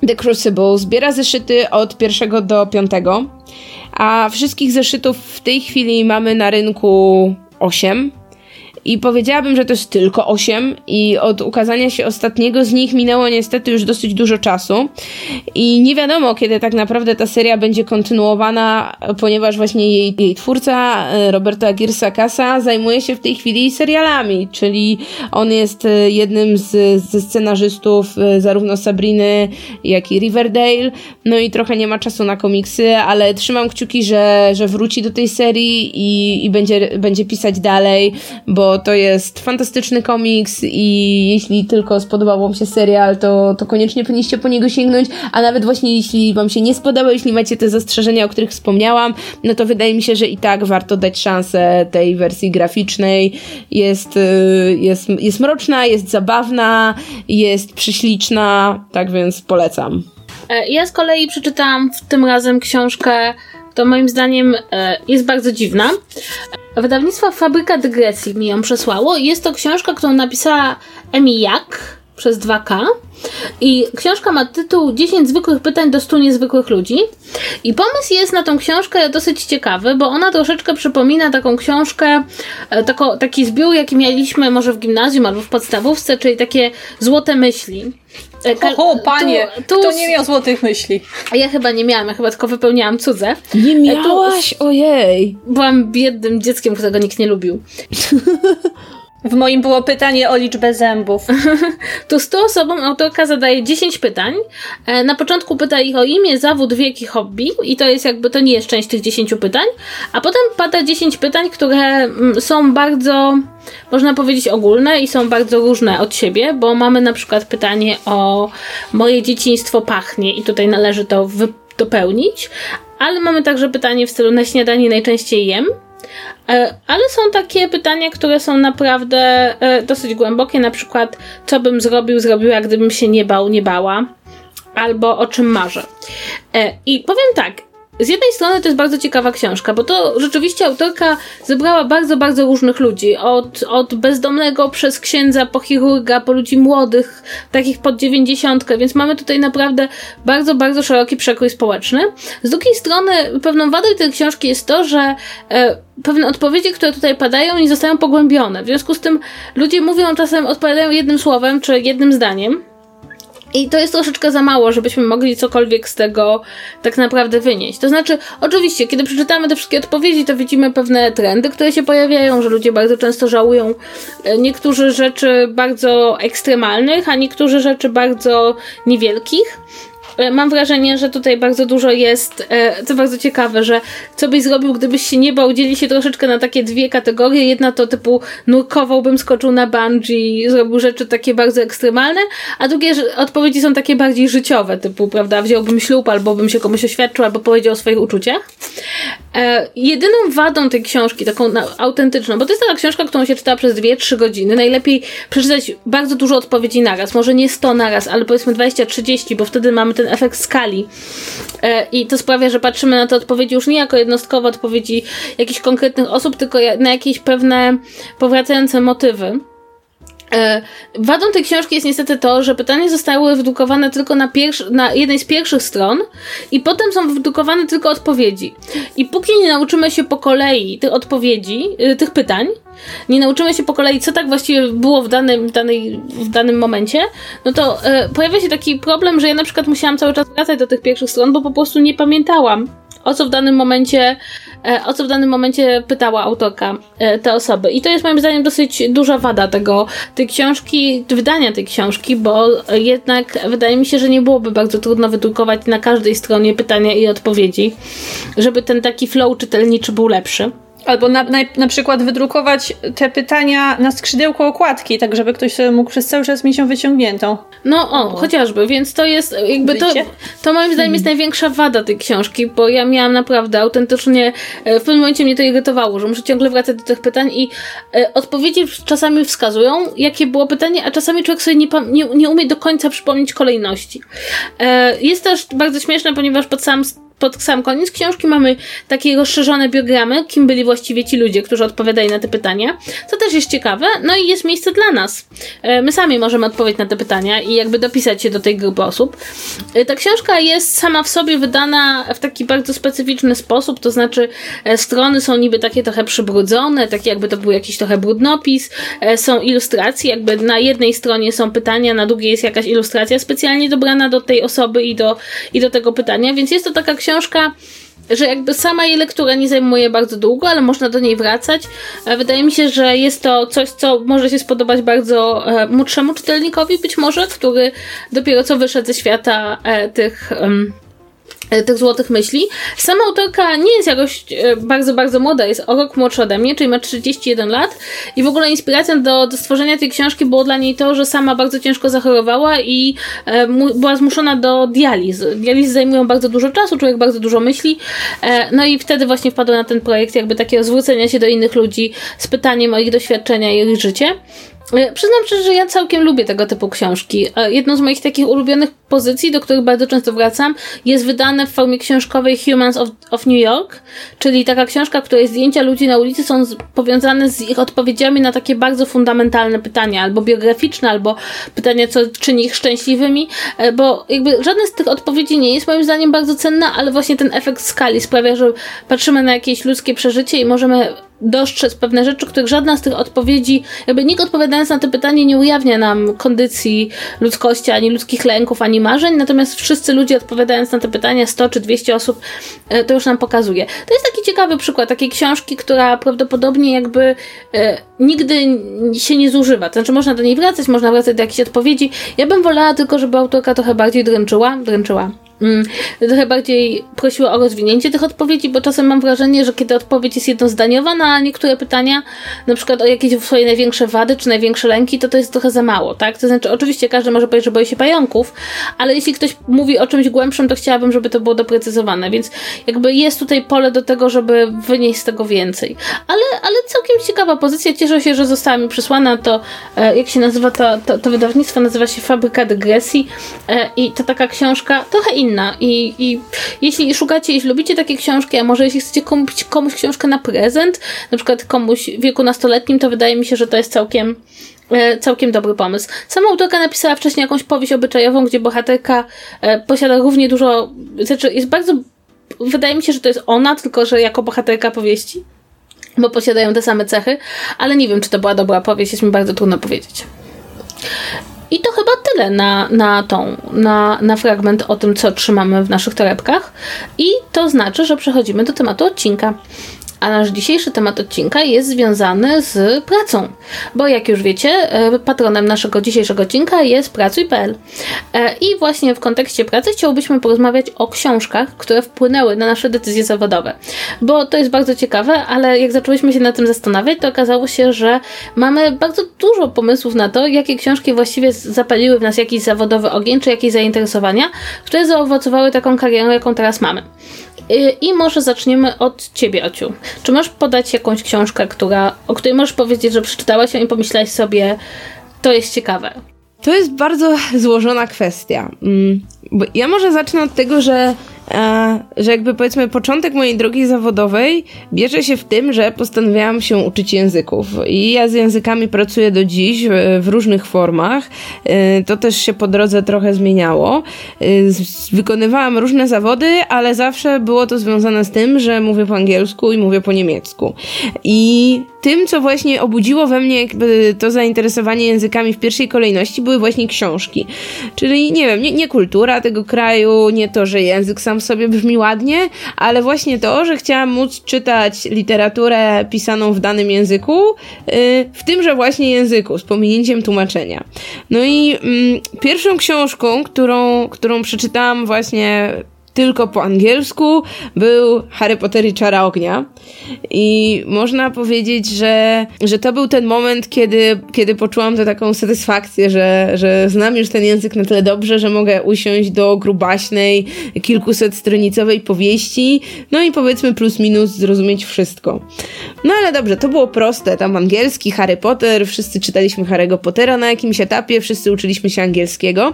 Speaker 1: The Crucible zbiera zeszyty od pierwszego do piątego, a wszystkich zeszytów w tej chwili mamy na rynku 8. I powiedziałabym, że to jest tylko 8 i od ukazania się ostatniego z nich minęło niestety już dosyć dużo czasu. I nie wiadomo, kiedy tak naprawdę ta seria będzie kontynuowana, ponieważ właśnie jej, jej twórca, e, Roberto Aguirre Casa, zajmuje się w tej chwili serialami, czyli on jest e, jednym z, ze scenarzystów e, zarówno Sabriny, jak i Riverdale, no i trochę nie ma czasu na komiksy, ale trzymam kciuki, że, że wróci do tej serii i, i będzie, będzie pisać dalej, bo to jest fantastyczny komiks i jeśli tylko spodobał Wam się serial, to, to koniecznie powinniście po niego sięgnąć, a nawet właśnie jeśli Wam się nie spodobał, jeśli macie te zastrzeżenia, o których wspomniałam, no to wydaje mi się, że i tak warto dać szansę tej wersji graficznej. Jest, y, jest, jest mroczna, jest zabawna, jest prześliczna, tak więc polecam.
Speaker 2: E, ja z kolei przeczytałam w tym razem książkę, to moim zdaniem e, jest bardzo dziwna. Wydawnictwo Fabryka Dygresji mi ją przesłało. Jest to książka, którą napisała Emi Jak przez 2K. I książka ma tytuł 10 zwykłych pytań do 100 niezwykłych ludzi. I pomysł jest na tą książkę dosyć ciekawy, bo ona troszeczkę przypomina taką książkę, e, tako, taki zbiór, jaki mieliśmy może w gimnazjum albo w podstawówce, czyli takie złote myśli.
Speaker 3: E, o, o panie, tu, tu... kto nie miał złotych myśli?
Speaker 2: Ja chyba nie miałam, ja chyba tylko wypełniałam cudze.
Speaker 1: Nie e, miałaś? Tu... Ojej.
Speaker 2: Byłam biednym dzieckiem, którego nikt nie lubił.
Speaker 3: W moim było pytanie o liczbę zębów.
Speaker 2: tu 100 osobom autorka zadaje 10 pytań. E, na początku pyta ich o imię, zawód, wiek i hobby i to jest jakby, to nie jest część tych 10 pytań. A potem pada 10 pytań, które mm, są bardzo, można powiedzieć, ogólne i są bardzo różne od siebie, bo mamy na przykład pytanie o moje dzieciństwo pachnie i tutaj należy to dopełnić. Ale mamy także pytanie w stylu na śniadanie najczęściej jem ale są takie pytania, które są naprawdę e, dosyć głębokie, na przykład co bym zrobił, zrobiła, gdybym się nie bał, nie bała, albo o czym marzę. E, I powiem tak, z jednej strony to jest bardzo ciekawa książka, bo to rzeczywiście autorka zebrała bardzo, bardzo różnych ludzi. Od, od bezdomnego przez księdza, po chirurga, po ludzi młodych, takich pod dziewięćdziesiątkę, więc mamy tutaj naprawdę bardzo, bardzo szeroki przekrój społeczny. Z drugiej strony, pewną wadą tej książki jest to, że e, pewne odpowiedzi, które tutaj padają, nie zostają pogłębione. W związku z tym ludzie mówią czasem, odpowiadają jednym słowem czy jednym zdaniem. I to jest troszeczkę za mało, żebyśmy mogli cokolwiek z tego tak naprawdę wynieść. To znaczy, oczywiście, kiedy przeczytamy te wszystkie odpowiedzi, to widzimy pewne trendy, które się pojawiają, że ludzie bardzo często żałują e, niektórzy rzeczy bardzo ekstremalnych, a niektórzy rzeczy bardzo niewielkich. E, mam wrażenie, że tutaj bardzo dużo jest, e, co bardzo ciekawe, że co byś zrobił, gdybyś się nie bał, dzieli się troszeczkę na takie dwie kategorie. Jedna to typu nurkowałbym, skoczył na bungee, zrobił rzeczy takie bardzo ekstremalne, a drugie odpowiedzi są takie bardziej życiowe, typu, prawda, wziąłbym ślub, albo bym się komuś oświadczył, albo powiedział o swoich uczuciach. E, jedyną wadą tej książki, taką autentyczną, bo to jest taka książka, którą się czyta przez 2-3 godziny, najlepiej przeczytać bardzo dużo odpowiedzi naraz, może nie 100 naraz, ale powiedzmy 20-30, bo wtedy mamy ten efekt skali. E, I to sprawia, że patrzymy na te odpowiedzi już nie jako jednostkowe odpowiedzi jakichś konkretnych osób, tylko na jakieś pewne powracające motywy. E, wadą tej książki jest niestety to, że pytania zostały wydrukowane tylko na, pierwszy, na jednej z pierwszych stron i potem są wydrukowane tylko odpowiedzi. I póki nie nauczymy się po kolei tych odpowiedzi, y, tych pytań, nie nauczymy się po kolei, co tak właściwie było w danym, danej, w danym momencie, no to e, pojawia się taki problem, że ja na przykład musiałam cały czas wracać do tych pierwszych stron, bo po prostu nie pamiętałam, o co w danym momencie E, o co w danym momencie pytała autorka e, te osoby. I to jest moim zdaniem dosyć duża wada tego, tej książki, wydania tej książki, bo jednak wydaje mi się, że nie byłoby bardzo trudno wydrukować na każdej stronie pytania i odpowiedzi, żeby ten taki flow czytelniczy był lepszy.
Speaker 3: Albo na, na, na, przykład wydrukować te pytania na skrzydełko okładki, tak żeby ktoś sobie mógł przez cały czas mieć ją wyciągniętą.
Speaker 2: No o, chociażby, więc to jest jakby to, to moim zdaniem jest hmm. największa wada tej książki, bo ja miałam naprawdę autentycznie, e, w pewnym momencie mnie to irytowało, że muszę ciągle wracać do tych pytań i e, odpowiedzi czasami wskazują, jakie było pytanie, a czasami człowiek sobie nie, nie, nie umie do końca przypomnieć kolejności. E, jest też bardzo śmieszne, ponieważ pod sam pod sam koniec książki mamy takie rozszerzone biogramy, kim byli właściwie ci ludzie, którzy odpowiadali na te pytania, co też jest ciekawe, no i jest miejsce dla nas. E, my sami możemy odpowiedzieć na te pytania i jakby dopisać się do tej grupy osób. E, ta książka jest sama w sobie wydana w taki bardzo specyficzny sposób, to znaczy e, strony są niby takie trochę przybrudzone, takie jakby to był jakiś trochę brudnopis, są ilustracje, jakby na jednej stronie są pytania, na drugiej jest jakaś ilustracja specjalnie dobrana do tej osoby i do, i do tego pytania, więc jest to taka książka, książka że jakby sama jej lektura nie zajmuje bardzo długo, ale można do niej wracać. E, wydaje mi się, że jest to coś, co może się spodobać bardzo e, młodszemu czytelnikowi, być może, który dopiero co wyszedł ze świata e, tych. Um, tych złotych myśli. Sama autorka nie jest jakoś e, bardzo, bardzo młoda, jest o rok młodsza ode mnie, czyli ma 31 lat i w ogóle inspiracją do, do stworzenia tej książki było dla niej to, że sama bardzo ciężko zachorowała i e, była zmuszona do dializ. Dializy zajmują bardzo dużo czasu, człowiek bardzo dużo myśli, e, no i wtedy właśnie wpadła na ten projekt jakby takiego zwrócenia się do innych ludzi z pytaniem o ich doświadczenia i ich życie. E, przyznam szczerze, że ja całkiem lubię tego typu książki. E, jedną z moich takich ulubionych pozycji, do których bardzo często wracam, jest wydane w formie książkowej Humans of, of New York, czyli taka książka, której zdjęcia ludzi na ulicy są z, powiązane z ich odpowiedziami na takie bardzo fundamentalne pytania, albo biograficzne, albo pytania, co czyni ich szczęśliwymi, e, bo jakby żadne z tych odpowiedzi nie jest moim zdaniem bardzo cenna, ale właśnie ten efekt skali sprawia, że patrzymy na jakieś ludzkie przeżycie i możemy dostrzec pewne rzeczy, których żadna z tych odpowiedzi, jakby nikt odpowiadając na to pytanie nie ujawnia nam kondycji ludzkości, ani ludzkich lęków, ani marzeń, natomiast wszyscy ludzie odpowiadając na te pytania, 100 czy 200 osób, e, to już nam pokazuje. To jest taki ciekawy przykład takiej książki, która prawdopodobnie jakby e, nigdy się nie zużywa. To znaczy można do niej wracać, można wracać do jakichś odpowiedzi. Ja bym wolała tylko, żeby autorka trochę bardziej dręczyła, dręczyła trochę bardziej prosiła o rozwinięcie tych odpowiedzi, bo czasem mam wrażenie, że kiedy odpowiedź jest jednozdaniowa na niektóre pytania, na przykład o jakieś swoje największe wady czy największe lęki, to to jest trochę za mało, tak? To znaczy, oczywiście każdy może powiedzieć, że boi się pająków, ale jeśli ktoś mówi o czymś głębszym, to chciałabym, żeby to było doprecyzowane, więc jakby jest tutaj pole do tego, żeby wynieść z tego więcej. Ale, ale całkiem ciekawa pozycja, cieszę się, że została mi przysłana to, e, jak się nazywa to, to, to wydawnictwo, nazywa się Fabryka Dygresji e, i to taka książka, trochę inna, inna. I, I jeśli szukacie, jeśli lubicie takie książki, a może jeśli chcecie kupić komuś książkę na prezent, na przykład komuś w wieku nastoletnim, to wydaje mi się, że to jest całkiem e, całkiem dobry pomysł. Sama autorka napisała wcześniej jakąś powieść obyczajową, gdzie bohaterka e, posiada równie dużo, znaczy jest bardzo, wydaje mi się, że to jest ona, tylko że jako bohaterka powieści, bo posiadają te same cechy, ale nie wiem, czy to była dobra powieść, jest mi bardzo trudno powiedzieć. I to chyba tyle na, na tą, na, na fragment o tym, co trzymamy w naszych torebkach. I to znaczy, że przechodzimy do tematu odcinka. A nasz dzisiejszy temat odcinka jest związany z pracą, bo jak już wiecie, e, patronem naszego dzisiejszego odcinka jest Pracuj.pl. E, I właśnie w kontekście pracy chciałbyśmy porozmawiać o książkach, które wpłynęły na nasze decyzje zawodowe. Bo to jest bardzo ciekawe, ale jak zaczęłyśmy się nad tym zastanawiać, to okazało się, że mamy bardzo dużo pomysłów na to, jakie książki właściwie zapaliły w nas jakiś zawodowy ogień, czy jakieś zainteresowania, które zaowocowały taką karierą, jaką teraz mamy. Y, I może zaczniemy od ciebie, Ociu. Czy możesz podać jakąś książkę, która, o której możesz powiedzieć, że przeczytałaś ją i pomyślałaś sobie, to jest ciekawe?
Speaker 1: To jest bardzo złożona kwestia. Mm, ja może zacznę od tego, że że jakby powiedzmy początek mojej drogi zawodowej bierze się w tym, że postanowiłam się uczyć języków i ja z językami pracuję do dziś w różnych formach. E, to też się po drodze trochę zmieniało. E, wykonywałam różne zawody, ale zawsze było to związane z tym, że mówię po angielsku i mówię po niemiecku. I tym, co właśnie obudziło we mnie jakby to zainteresowanie językami w pierwszej kolejności, były właśnie książki. Czyli nie wiem, nie, nie kultura tego kraju, nie to, że język sam w sobie brzmi ładnie, ale właśnie to, że chciałam móc czytać literaturę pisaną w danym języku, yy, w tymże właśnie języku, z pominięciem tłumaczenia. No i mm, pierwszą książką, którą, którą przeczytałam właśnie tylko po angielsku, był Harry Potter i Czara Ognia. I można powiedzieć, że, że to był ten moment, kiedy, kiedy poczułam tę taką satysfakcję, że, że znam już ten język na tyle dobrze, że mogę usiąść do grubaśnej, kilkuset stronicowej powieści, no i powiedzmy plus minus zrozumieć wszystko. No ale dobrze, to było proste. Tam angielski, Harry Potter, wszyscy czytaliśmy Harry'ego Pottera na jakimś etapie, wszyscy uczyliśmy się angielskiego.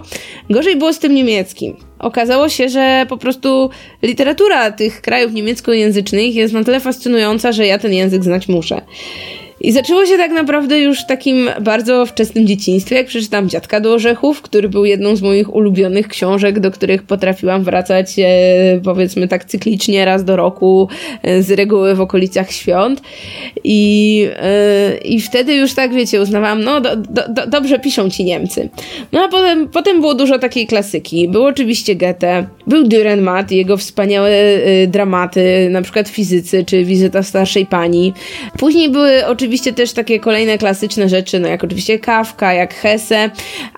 Speaker 1: Gorzej było z tym niemieckim okazało się, że po prostu literatura tych krajów niemieckojęzycznych jest na tyle fascynująca, że ja ten język znać muszę. I zaczęło się tak naprawdę już w takim bardzo wczesnym dzieciństwie, jak przeczytałam Dziadka do Orzechów, który był jedną z moich ulubionych książek, do których potrafiłam wracać e, powiedzmy tak cyklicznie raz do roku, e, z reguły w okolicach świąt. I, e, i wtedy już tak, wiecie, uznawałam, no do, do, do, dobrze piszą ci Niemcy. No a potem, potem było dużo takiej klasyki. Był oczywiście Goethe, był Dürrenmatt, jego wspaniałe e, dramaty, na przykład fizycy, czy wizyta starszej pani. Później były oczywiście oczywiście też takie kolejne klasyczne rzeczy, no jak oczywiście Kawka, jak Hesse,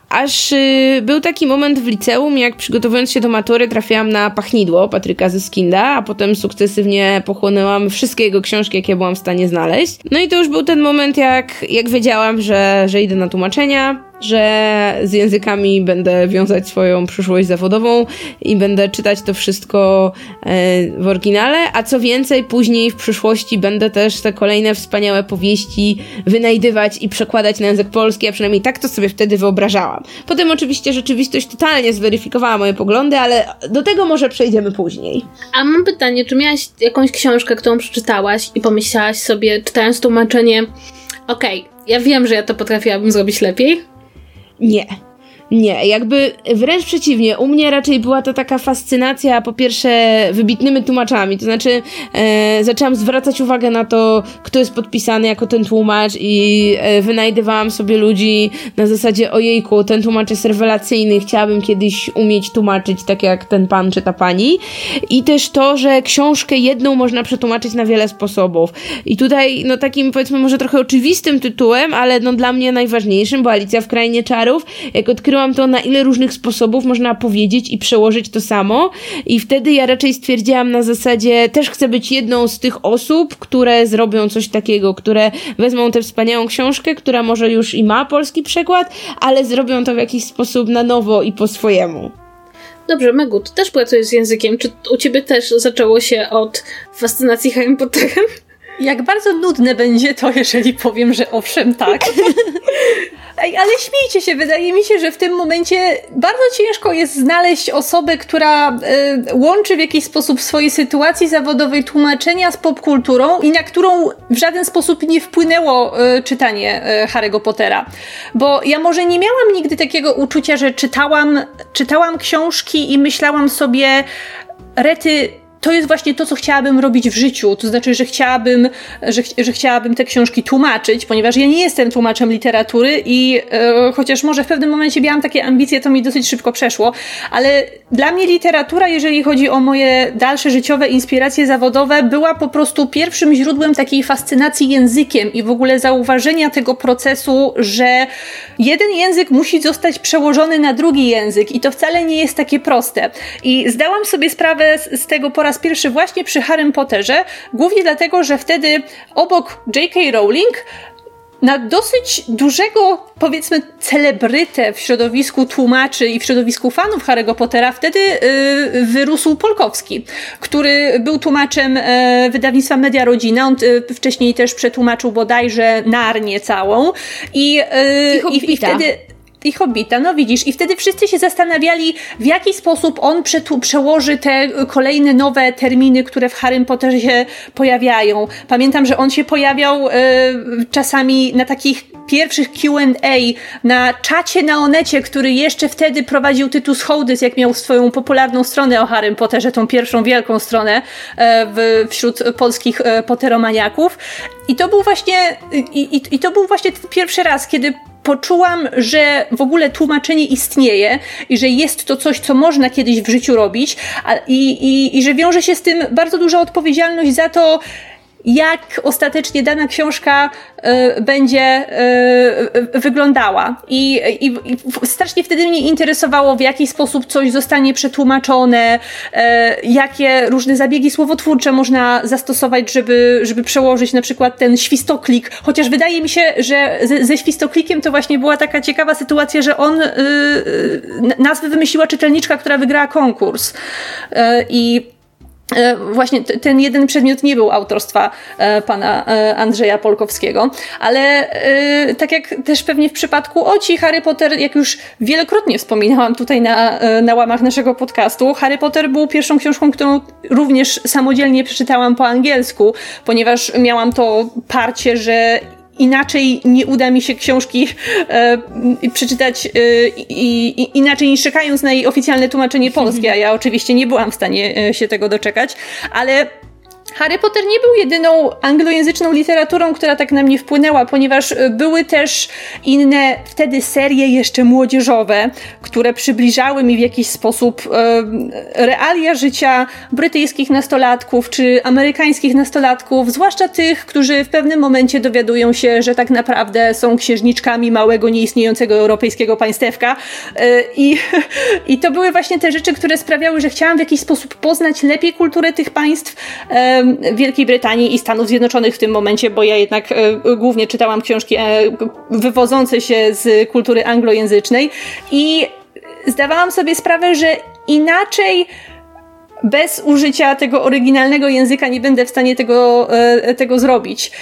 Speaker 1: aż y, był taki moment w liceum, jak przygotowując się do matury trafiłam na Pachnidło Patryka Zyskinda, a potem sukcesywnie pochłonęłam wszystkie jego książki, jakie byłam w stanie znaleźć. No i to już był ten moment, jak, jak wiedziałam, że, że idę na tłumaczenia, że z językami będę wiązać swoją przyszłość zawodową i będę czytać to wszystko e, w oryginale, a co więcej, później w przyszłości będę też te kolejne wspaniałe powieści wynajdywać i przekładać na język polski, a przynajmniej tak to sobie wtedy wyobrażałam. Potem oczywiście rzeczywistość totalnie zweryfikowała moje poglądy, ale do tego może przejdziemy później.
Speaker 2: A mam pytanie, czy miałaś jakąś książkę, którą przeczytałaś i pomyślałaś sobie, czytając tłumaczenie, okej, okay, ja wiem, że ja to potrafiłabym zrobić lepiej?
Speaker 1: Nie. Nie, jakby wręcz przeciwnie. U mnie raczej była to taka fascynacja, po pierwsze, wybitnymi tłumaczami. To znaczy, e, zaczęłam zwracać uwagę na to, kto jest podpisany jako ten tłumacz, i e, wynajdywałam sobie ludzi na zasadzie: ojejku, ten tłumacz jest rewelacyjny, chciałabym kiedyś umieć tłumaczyć tak jak ten pan czy ta pani. I też to, że książkę jedną można przetłumaczyć na wiele sposobów. I tutaj, no takim powiedzmy, może trochę oczywistym tytułem, ale no dla mnie najważniejszym, bo Alicja w Krainie Czarów, jak odkryłam odkryłam to, na ile różnych sposobów można powiedzieć i przełożyć to samo. I wtedy ja raczej stwierdziłam na zasadzie, też chcę być jedną z tych osób, które zrobią coś takiego, które wezmą tę wspaniałą książkę, która może już i ma polski przekład, ale zrobią to w jakiś sposób na nowo i po swojemu.
Speaker 2: Dobrze, Megu, ty też pracujesz z językiem. Czy u ciebie też zaczęło się od fascynacji Harry Potterem?
Speaker 3: Jak bardzo nudne będzie to, jeżeli powiem, że owszem, tak. Ej, ale śmiejcie się, wydaje mi się, że w tym momencie bardzo ciężko jest znaleźć osobę, która y, łączy w jakiś sposób w swojej sytuacji zawodowej tłumaczenia z popkulturą i na którą w żaden sposób nie wpłynęło y, czytanie y, Harry'ego Pottera. Bo ja może nie miałam nigdy takiego uczucia, że czytałam, czytałam książki i myślałam sobie, rety to jest właśnie to, co chciałabym robić w życiu. To znaczy, że chciałabym, że, że chciałabym te książki tłumaczyć, ponieważ ja nie jestem tłumaczem literatury i e, chociaż może w pewnym momencie miałam takie ambicje, to mi dosyć szybko przeszło, ale dla mnie literatura, jeżeli chodzi o moje dalsze życiowe inspiracje zawodowe, była po prostu pierwszym źródłem takiej fascynacji językiem i w ogóle zauważenia tego procesu, że jeden język musi zostać przełożony na drugi język i to wcale nie jest takie proste. I zdałam sobie sprawę z, z tego po raz pierwszy właśnie przy Harrym Potterze, głównie dlatego, że wtedy obok J.K. Rowling na dosyć dużego, powiedzmy, celebrytę w środowisku tłumaczy i w środowisku fanów Harry'ego Pottera wtedy yy, wyrósł Polkowski, który był tłumaczem yy, wydawnictwa Media Rodzina. On yy, wcześniej też przetłumaczył bodajże Narnię całą. I, yy,
Speaker 1: I,
Speaker 3: i wtedy i Hobbita, no widzisz, i wtedy wszyscy się zastanawiali, w jaki sposób on przełoży te kolejne nowe terminy, które w Harrym Potterze się pojawiają. Pamiętam, że on się pojawiał y, czasami na takich pierwszych Q&A na czacie na Onecie, który jeszcze wtedy prowadził Tytus Hołdys, jak miał swoją popularną stronę o Harrym Potterze, tą pierwszą wielką stronę e, w, wśród polskich e, Potteromaniaków. I to był właśnie, i, i, i to był właśnie ten pierwszy raz, kiedy poczułam, że w ogóle tłumaczenie istnieje i że jest to coś, co można kiedyś w życiu robić a, i, i, i że wiąże się z tym bardzo duża odpowiedzialność za to, jak ostatecznie dana książka y, będzie y, wyglądała. I, i, I, strasznie wtedy mnie interesowało, w jaki sposób coś zostanie przetłumaczone, y, jakie różne zabiegi słowotwórcze można zastosować, żeby, żeby przełożyć na przykład ten świstoklik. Chociaż wydaje mi się, że ze, ze świstoklikiem to właśnie była taka ciekawa sytuacja, że on nazwę wymyśliła czytelniczka, która wygrała konkurs. I właśnie ten jeden przedmiot nie był autorstwa e, pana e, Andrzeja Polkowskiego, ale tak jak też pewnie w przypadku Oci, Harry Potter, jak już wielokrotnie wspominałam tutaj na, na łamach naszego podcastu, Harry Potter był pierwszą książką, którą również samodzielnie przeczytałam po angielsku, ponieważ miałam to parcie, że inaczej nie uda mi się książki e, przeczytać e, i, inaczej niż czekając na jej oficjalne tłumaczenie polskie, a ja oczywiście nie byłam w stanie e, się tego doczekać, ale Harry Potter nie był jedyną anglojęzyczną literaturą, która tak na mnie wpłynęła, ponieważ e, były też inne wtedy serie jeszcze młodzieżowe, które przybliżały mi w jakiś sposób e, realia życia brytyjskich nastolatków czy amerykańskich nastolatków, zwłaszcza tych, którzy w pewnym momencie dowiadują się, że tak naprawdę są księżniczkami małego, nieistniejącego europejskiego państewka. E, I, I to były właśnie te rzeczy, które sprawiały, że chciałam w jakiś sposób poznać lepiej kulturę tych państw. E, Wielkiej Brytanii i Stanów Zjednoczonych w tym momencie, bo ja jednak e, głównie czytałam książki e, wywodzące się z kultury anglojęzycznej i zdawałam sobie sprawę, że inaczej bez użycia tego oryginalnego języka nie będę w stanie tego, e, tego zrobić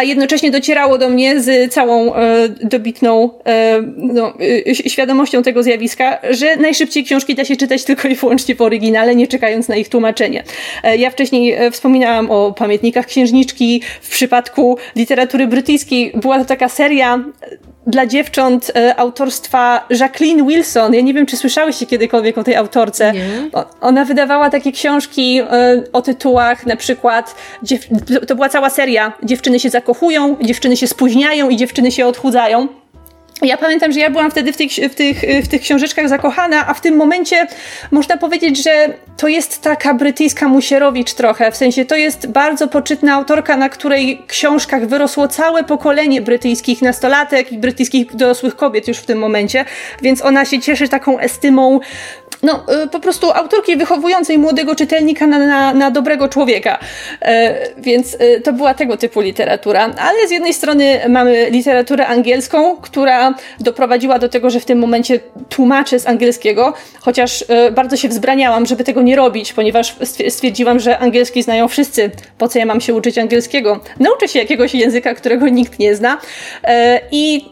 Speaker 3: a jednocześnie docierało do mnie z całą e, dobitną e, no, e, świadomością tego zjawiska, że najszybciej książki da się czytać tylko i wyłącznie w oryginale, nie czekając na ich tłumaczenie. E, ja wcześniej e, wspominałam o pamiętnikach księżniczki. W przypadku literatury brytyjskiej była to taka seria dla dziewcząt e, autorstwa Jacqueline Wilson. Ja nie wiem, czy słyszałyście kiedykolwiek o tej autorce.
Speaker 1: Nie.
Speaker 3: ona wydawała takie książki e, o tytułach, na przykład, to była cała seria. Dziewczyny się zakochują, dziewczyny się spóźniają i dziewczyny się odchudzają. Ja pamiętam, że ja byłam wtedy w tych, w, tych, w tych książeczkach zakochana, a w tym momencie można powiedzieć, że to jest taka brytyjska Musierowicz trochę. W sensie to jest bardzo poczytna autorka, na której książkach wyrosło całe pokolenie brytyjskich nastolatek i brytyjskich dorosłych kobiet już w tym momencie, więc ona się cieszy taką estymą no, y, po prostu autorki wychowującej młodego czytelnika na, na, na dobrego człowieka. E, więc y, to była tego typu literatura. Ale z jednej strony mamy literaturę angielską, która doprowadziła do tego, że w tym momencie tłumaczę z angielskiego, chociaż y, bardzo się wzbraniałam, żeby tego nie robić, ponieważ stwierdziłam, że angielski znają wszyscy. Po co ja mam się uczyć angielskiego? Nauczę się jakiegoś języka, którego nikt nie zna. E, I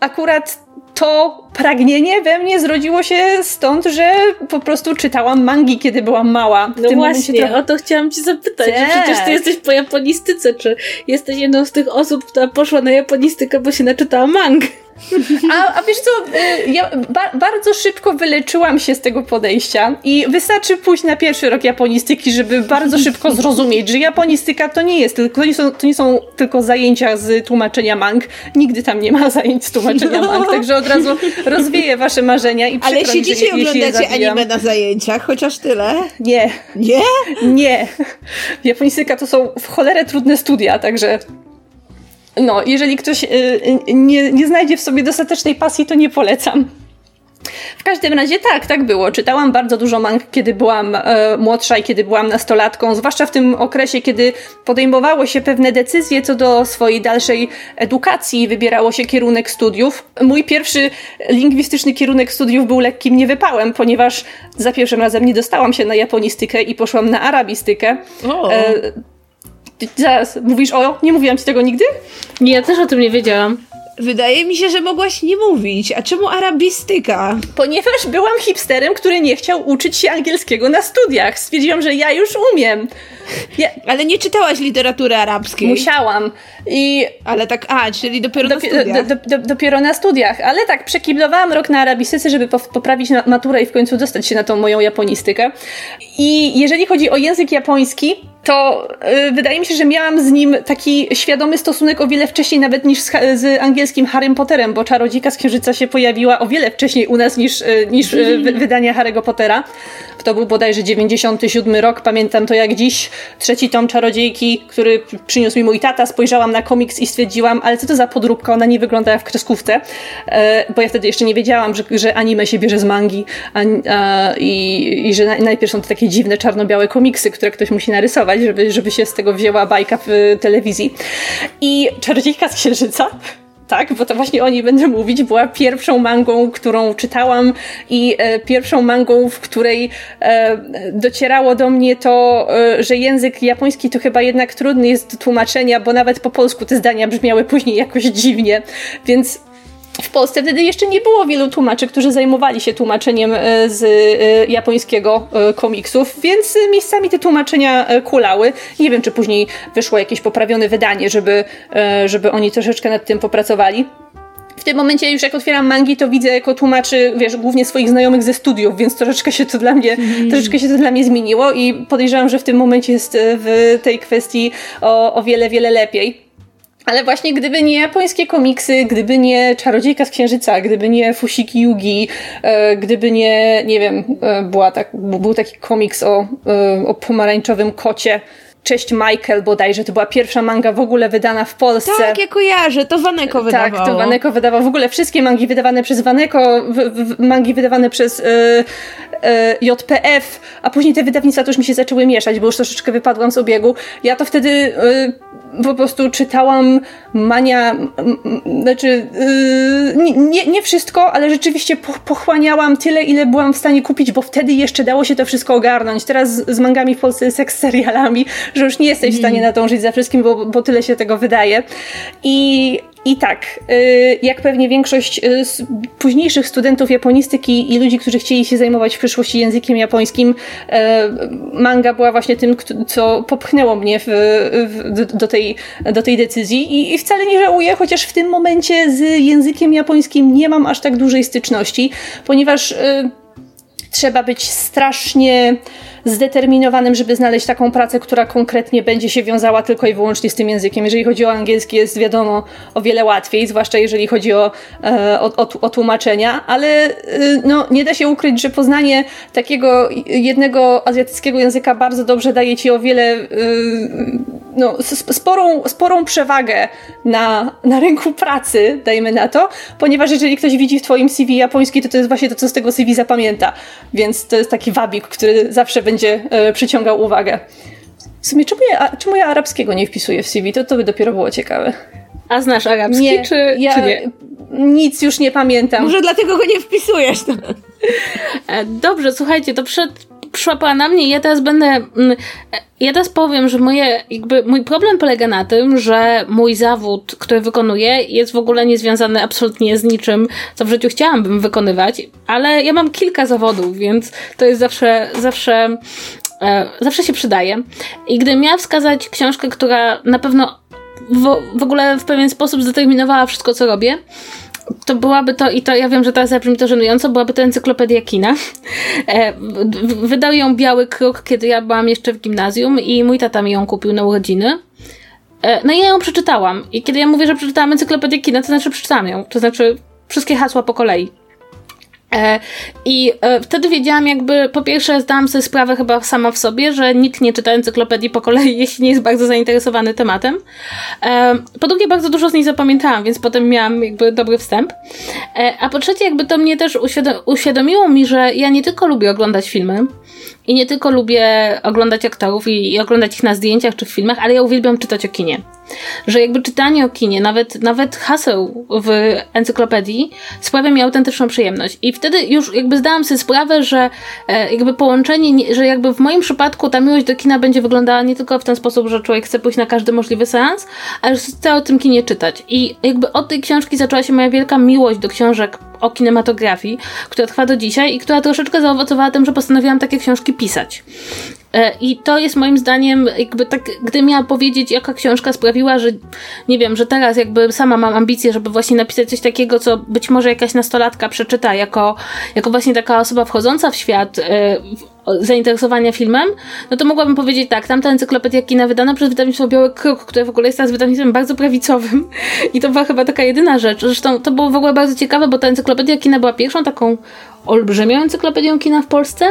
Speaker 3: akurat to pragnienie we mnie zrodziło się stąd, że po prostu czytałam mangi, kiedy byłam mała.
Speaker 2: W no właśnie, trochę... o to chciałam ci zapytać. Że przecież ty jesteś po japonistyce, czy jesteś jedną z tych osób, która poszła na japonistykę, bo się naczytała mang?
Speaker 3: A, a wiesz co, y, ja ba bardzo szybko wyleczyłam się z tego podejścia i wystarczy pójść na pierwszy rok japonistyki, żeby bardzo szybko zrozumieć, że japonistyka to nie jest to nie są, to nie są tylko zajęcia z tłumaczenia mang. Nigdy tam nie ma zajęć z tłumaczenia mang, także od razu rozwieję wasze marzenia i
Speaker 1: Ale siedzicie i oglądacie anime na zajęciach, chociaż tyle?
Speaker 3: Nie.
Speaker 1: Nie?
Speaker 3: Nie. Japonistyka to są w cholerę trudne studia, także no, jeżeli ktoś y, y, nie, nie znajdzie w sobie dostatecznej pasji, to nie polecam. W każdym razie tak, tak było. Czytałam bardzo dużo mang, kiedy byłam e, młodsza i kiedy byłam nastolatką, zwłaszcza w tym okresie, kiedy podejmowało się pewne decyzje co do swojej dalszej edukacji, wybierało się kierunek studiów. Mój pierwszy lingwistyczny kierunek studiów był lekkim niewypałem, ponieważ za pierwszym razem nie dostałam się na japonistykę i poszłam na arabistykę. E, Zaraz, mówisz o, nie mówiłam ci tego nigdy?
Speaker 2: Nie, ja też o tym nie wiedziałam.
Speaker 1: Wydaje mi się, że mogłaś nie mówić. A czemu arabistyka?
Speaker 3: Ponieważ byłam hipsterem, który nie chciał uczyć się angielskiego na studiach. Stwierdziłam, że ja już umiem.
Speaker 1: Ja... Ale nie czytałaś literatury arabskiej.
Speaker 3: Musiałam. I...
Speaker 1: Ale tak, a, czyli dopiero na studiach.
Speaker 3: Do, do, dopiero na studiach. Ale tak, przekiblowałam rok na arabistyce, żeby poprawić maturę i w końcu dostać się na tą moją japonistykę. I jeżeli chodzi o język japoński, to y, wydaje mi się, że miałam z nim taki świadomy stosunek o wiele wcześniej nawet niż z, z angielskim Harrym Potterem, bo Czarodziejka z Księżyca się pojawiła o wiele wcześniej u nas niż, y, niż y, wydanie Harry'ego Pottera. To był bodajże 97 rok, pamiętam to jak dziś. Trzeci tom Czarodziejki, który przyniósł mi mój tata, spojrzałam na komiks i stwierdziłam, ale co to za podróbka, ona nie wygląda jak w kreskówce, e, bo ja wtedy jeszcze nie wiedziałam, że, że anime się bierze z mangi a, a, i, i że najpierw są to takie dziwne czarno-białe komiksy, które ktoś musi narysować, żeby, żeby się z tego wzięła bajka w telewizji. I Czarodziejka z Księżyca tak, bo to właśnie o niej będę mówić, była pierwszą mangą, którą czytałam i e, pierwszą mangą, w której e, docierało do mnie to, e, że język japoński to chyba jednak trudny jest do tłumaczenia, bo nawet po polsku te zdania brzmiały później jakoś dziwnie, więc w Polsce wtedy jeszcze nie było wielu tłumaczy, którzy zajmowali się tłumaczeniem e, z e, japońskiego e, komiksów, więc miejscami te tłumaczenia kulały. Nie wiem, czy później wyszło jakieś poprawione wydanie, żeby, żeby oni troszeczkę nad tym popracowali. W tym momencie już jak otwieram mangi, to widzę jako tłumaczy, wiesz, głównie swoich znajomych ze studiów, więc troszeczkę się to dla mnie, mm. troszeczkę się to dla mnie zmieniło i podejrzewam, że w tym momencie jest w tej kwestii o, o wiele, wiele lepiej. Ale właśnie gdyby nie japońskie komiksy, gdyby nie Czarodziejka z Księżyca, gdyby nie Fushiki Yugi, e, gdyby nie, nie wiem, e, była tak, był taki komiks o, e, o pomarańczowym kocie, Cześć Michael bodajże, to była pierwsza manga w ogóle wydana w Polsce.
Speaker 1: Tak, ja kojarzę, to Waneko wydawało.
Speaker 3: Tak, to Waneko wydawał w ogóle wszystkie mangi wydawane przez Waneko, w, w, mangi wydawane przez y, y, JPF, a później te wydawnictwa to już mi się zaczęły mieszać, bo już troszeczkę wypadłam z obiegu. Ja to wtedy y, po prostu czytałam mania, znaczy yy, nie, nie wszystko, ale rzeczywiście po, pochłaniałam tyle, ile byłam w stanie kupić, bo wtedy jeszcze dało się to wszystko ogarnąć. Teraz z mangami w Polsce z serialami, że już nie jesteś w stanie mhm. nadążyć za wszystkim, bo, bo tyle się tego wydaje. I i tak, y, jak pewnie większość y, późniejszych studentów japonistyki i ludzi, którzy chcieli się zajmować w przyszłości językiem japońskim, y, manga była właśnie tym, co popchnęło mnie w, w, do, tej, do tej decyzji I, i wcale nie żałuję, chociaż w tym momencie z językiem japońskim nie mam aż tak dużej styczności, ponieważ trzeba być strasznie zdeterminowanym, żeby znaleźć taką pracę, która konkretnie będzie się wiązała tylko i wyłącznie z tym językiem. Jeżeli chodzi o angielski, jest wiadomo o wiele łatwiej, zwłaszcza jeżeli chodzi o, e, o, o, o tłumaczenia, ale e, no, nie da się ukryć, że poznanie takiego jednego azjatyckiego języka bardzo dobrze daje ci o wiele e, no, sporą, sporą przewagę na, na rynku pracy, dajmy na to, ponieważ jeżeli ktoś widzi w twoim CV japoński, to to jest właśnie to, co z tego CV zapamięta. Więc to jest taki wabik, który zawsze będzie e, przyciągał uwagę. W sumie, czemu ja, czemu ja arabskiego nie wpisuję w CV? To, to by dopiero było ciekawe.
Speaker 2: A znasz arabski, nie, czy, ja, czy nie?
Speaker 3: Nic już nie pamiętam.
Speaker 1: Może dlatego go nie wpisujesz.
Speaker 2: E, dobrze, słuchajcie, to przed przyłapała na mnie i ja teraz będę, mm, ja teraz powiem, że moje, jakby mój problem polega na tym, że mój zawód, który wykonuję jest w ogóle niezwiązany absolutnie z niczym, co w życiu chciałabym wykonywać, ale ja mam kilka zawodów, więc to jest zawsze, zawsze, e, zawsze się przydaje. I gdybym miała wskazać książkę, która na pewno w, w ogóle w pewien sposób zdeterminowała wszystko, co robię, to byłaby to, i to ja wiem, że teraz zabrzmi to żenująco, byłaby to encyklopedia kina. E, wydał ją Biały Kruk, kiedy ja byłam jeszcze w gimnazjum i mój tata mi ją kupił na urodziny. E, no i ja ją przeczytałam. I kiedy ja mówię, że przeczytałam encyklopedię kina, to znaczy przeczytałam ją. To znaczy wszystkie hasła po kolei. E, I e, wtedy wiedziałam, jakby po pierwsze zdałam sobie sprawę chyba sama w sobie, że nikt nie czyta encyklopedii po kolei, jeśli nie jest bardzo zainteresowany tematem. E, po drugie, bardzo dużo z niej zapamiętałam, więc potem miałam jakby dobry wstęp. A po trzecie, jakby to mnie też uświadomiło mi, że ja nie tylko lubię oglądać filmy, i nie tylko lubię oglądać aktorów i, i, oglądać ich na zdjęciach czy w filmach, ale ja uwielbiam czytać o kinie. Że jakby czytanie o kinie, nawet, nawet haseł w encyklopedii sprawia mi autentyczną przyjemność. I wtedy już jakby zdałam sobie sprawę, że e, jakby połączenie, że jakby w moim przypadku ta miłość do kina będzie wyglądała nie tylko w ten sposób, że człowiek chce pójść na każdy możliwy seans, ale że chce o tym kinie czytać. I jakby od tej książki zaczęła się moja wielka miłość do książek o kinematografii, która trwa do dzisiaj i która troszeczkę zaowocowała tym, że postanowiłam takie książki pisać. E, I to jest moim zdaniem, jakby tak, gdy miała powiedzieć, jaka książka sprawiła, że nie wiem, że teraz jakby sama mam ambicje, żeby właśnie napisać coś takiego, co być może jakaś nastolatka przeczyta jako, jako właśnie taka osoba wchodząca w świat e, zainteresowania filmem, no to mogłabym powiedzieć tak, tamta encyklopedia kina wydana przez wydawnictwo Biały Kruk, które w ogóle jest teraz wydawnictwem bardzo prawicowym i to była chyba taka jedyna rzecz. Zresztą to było w ogóle bardzo ciekawe, bo ta encyklopedia kina była pierwszą taką olbrzymią encyklopedią kina w Polsce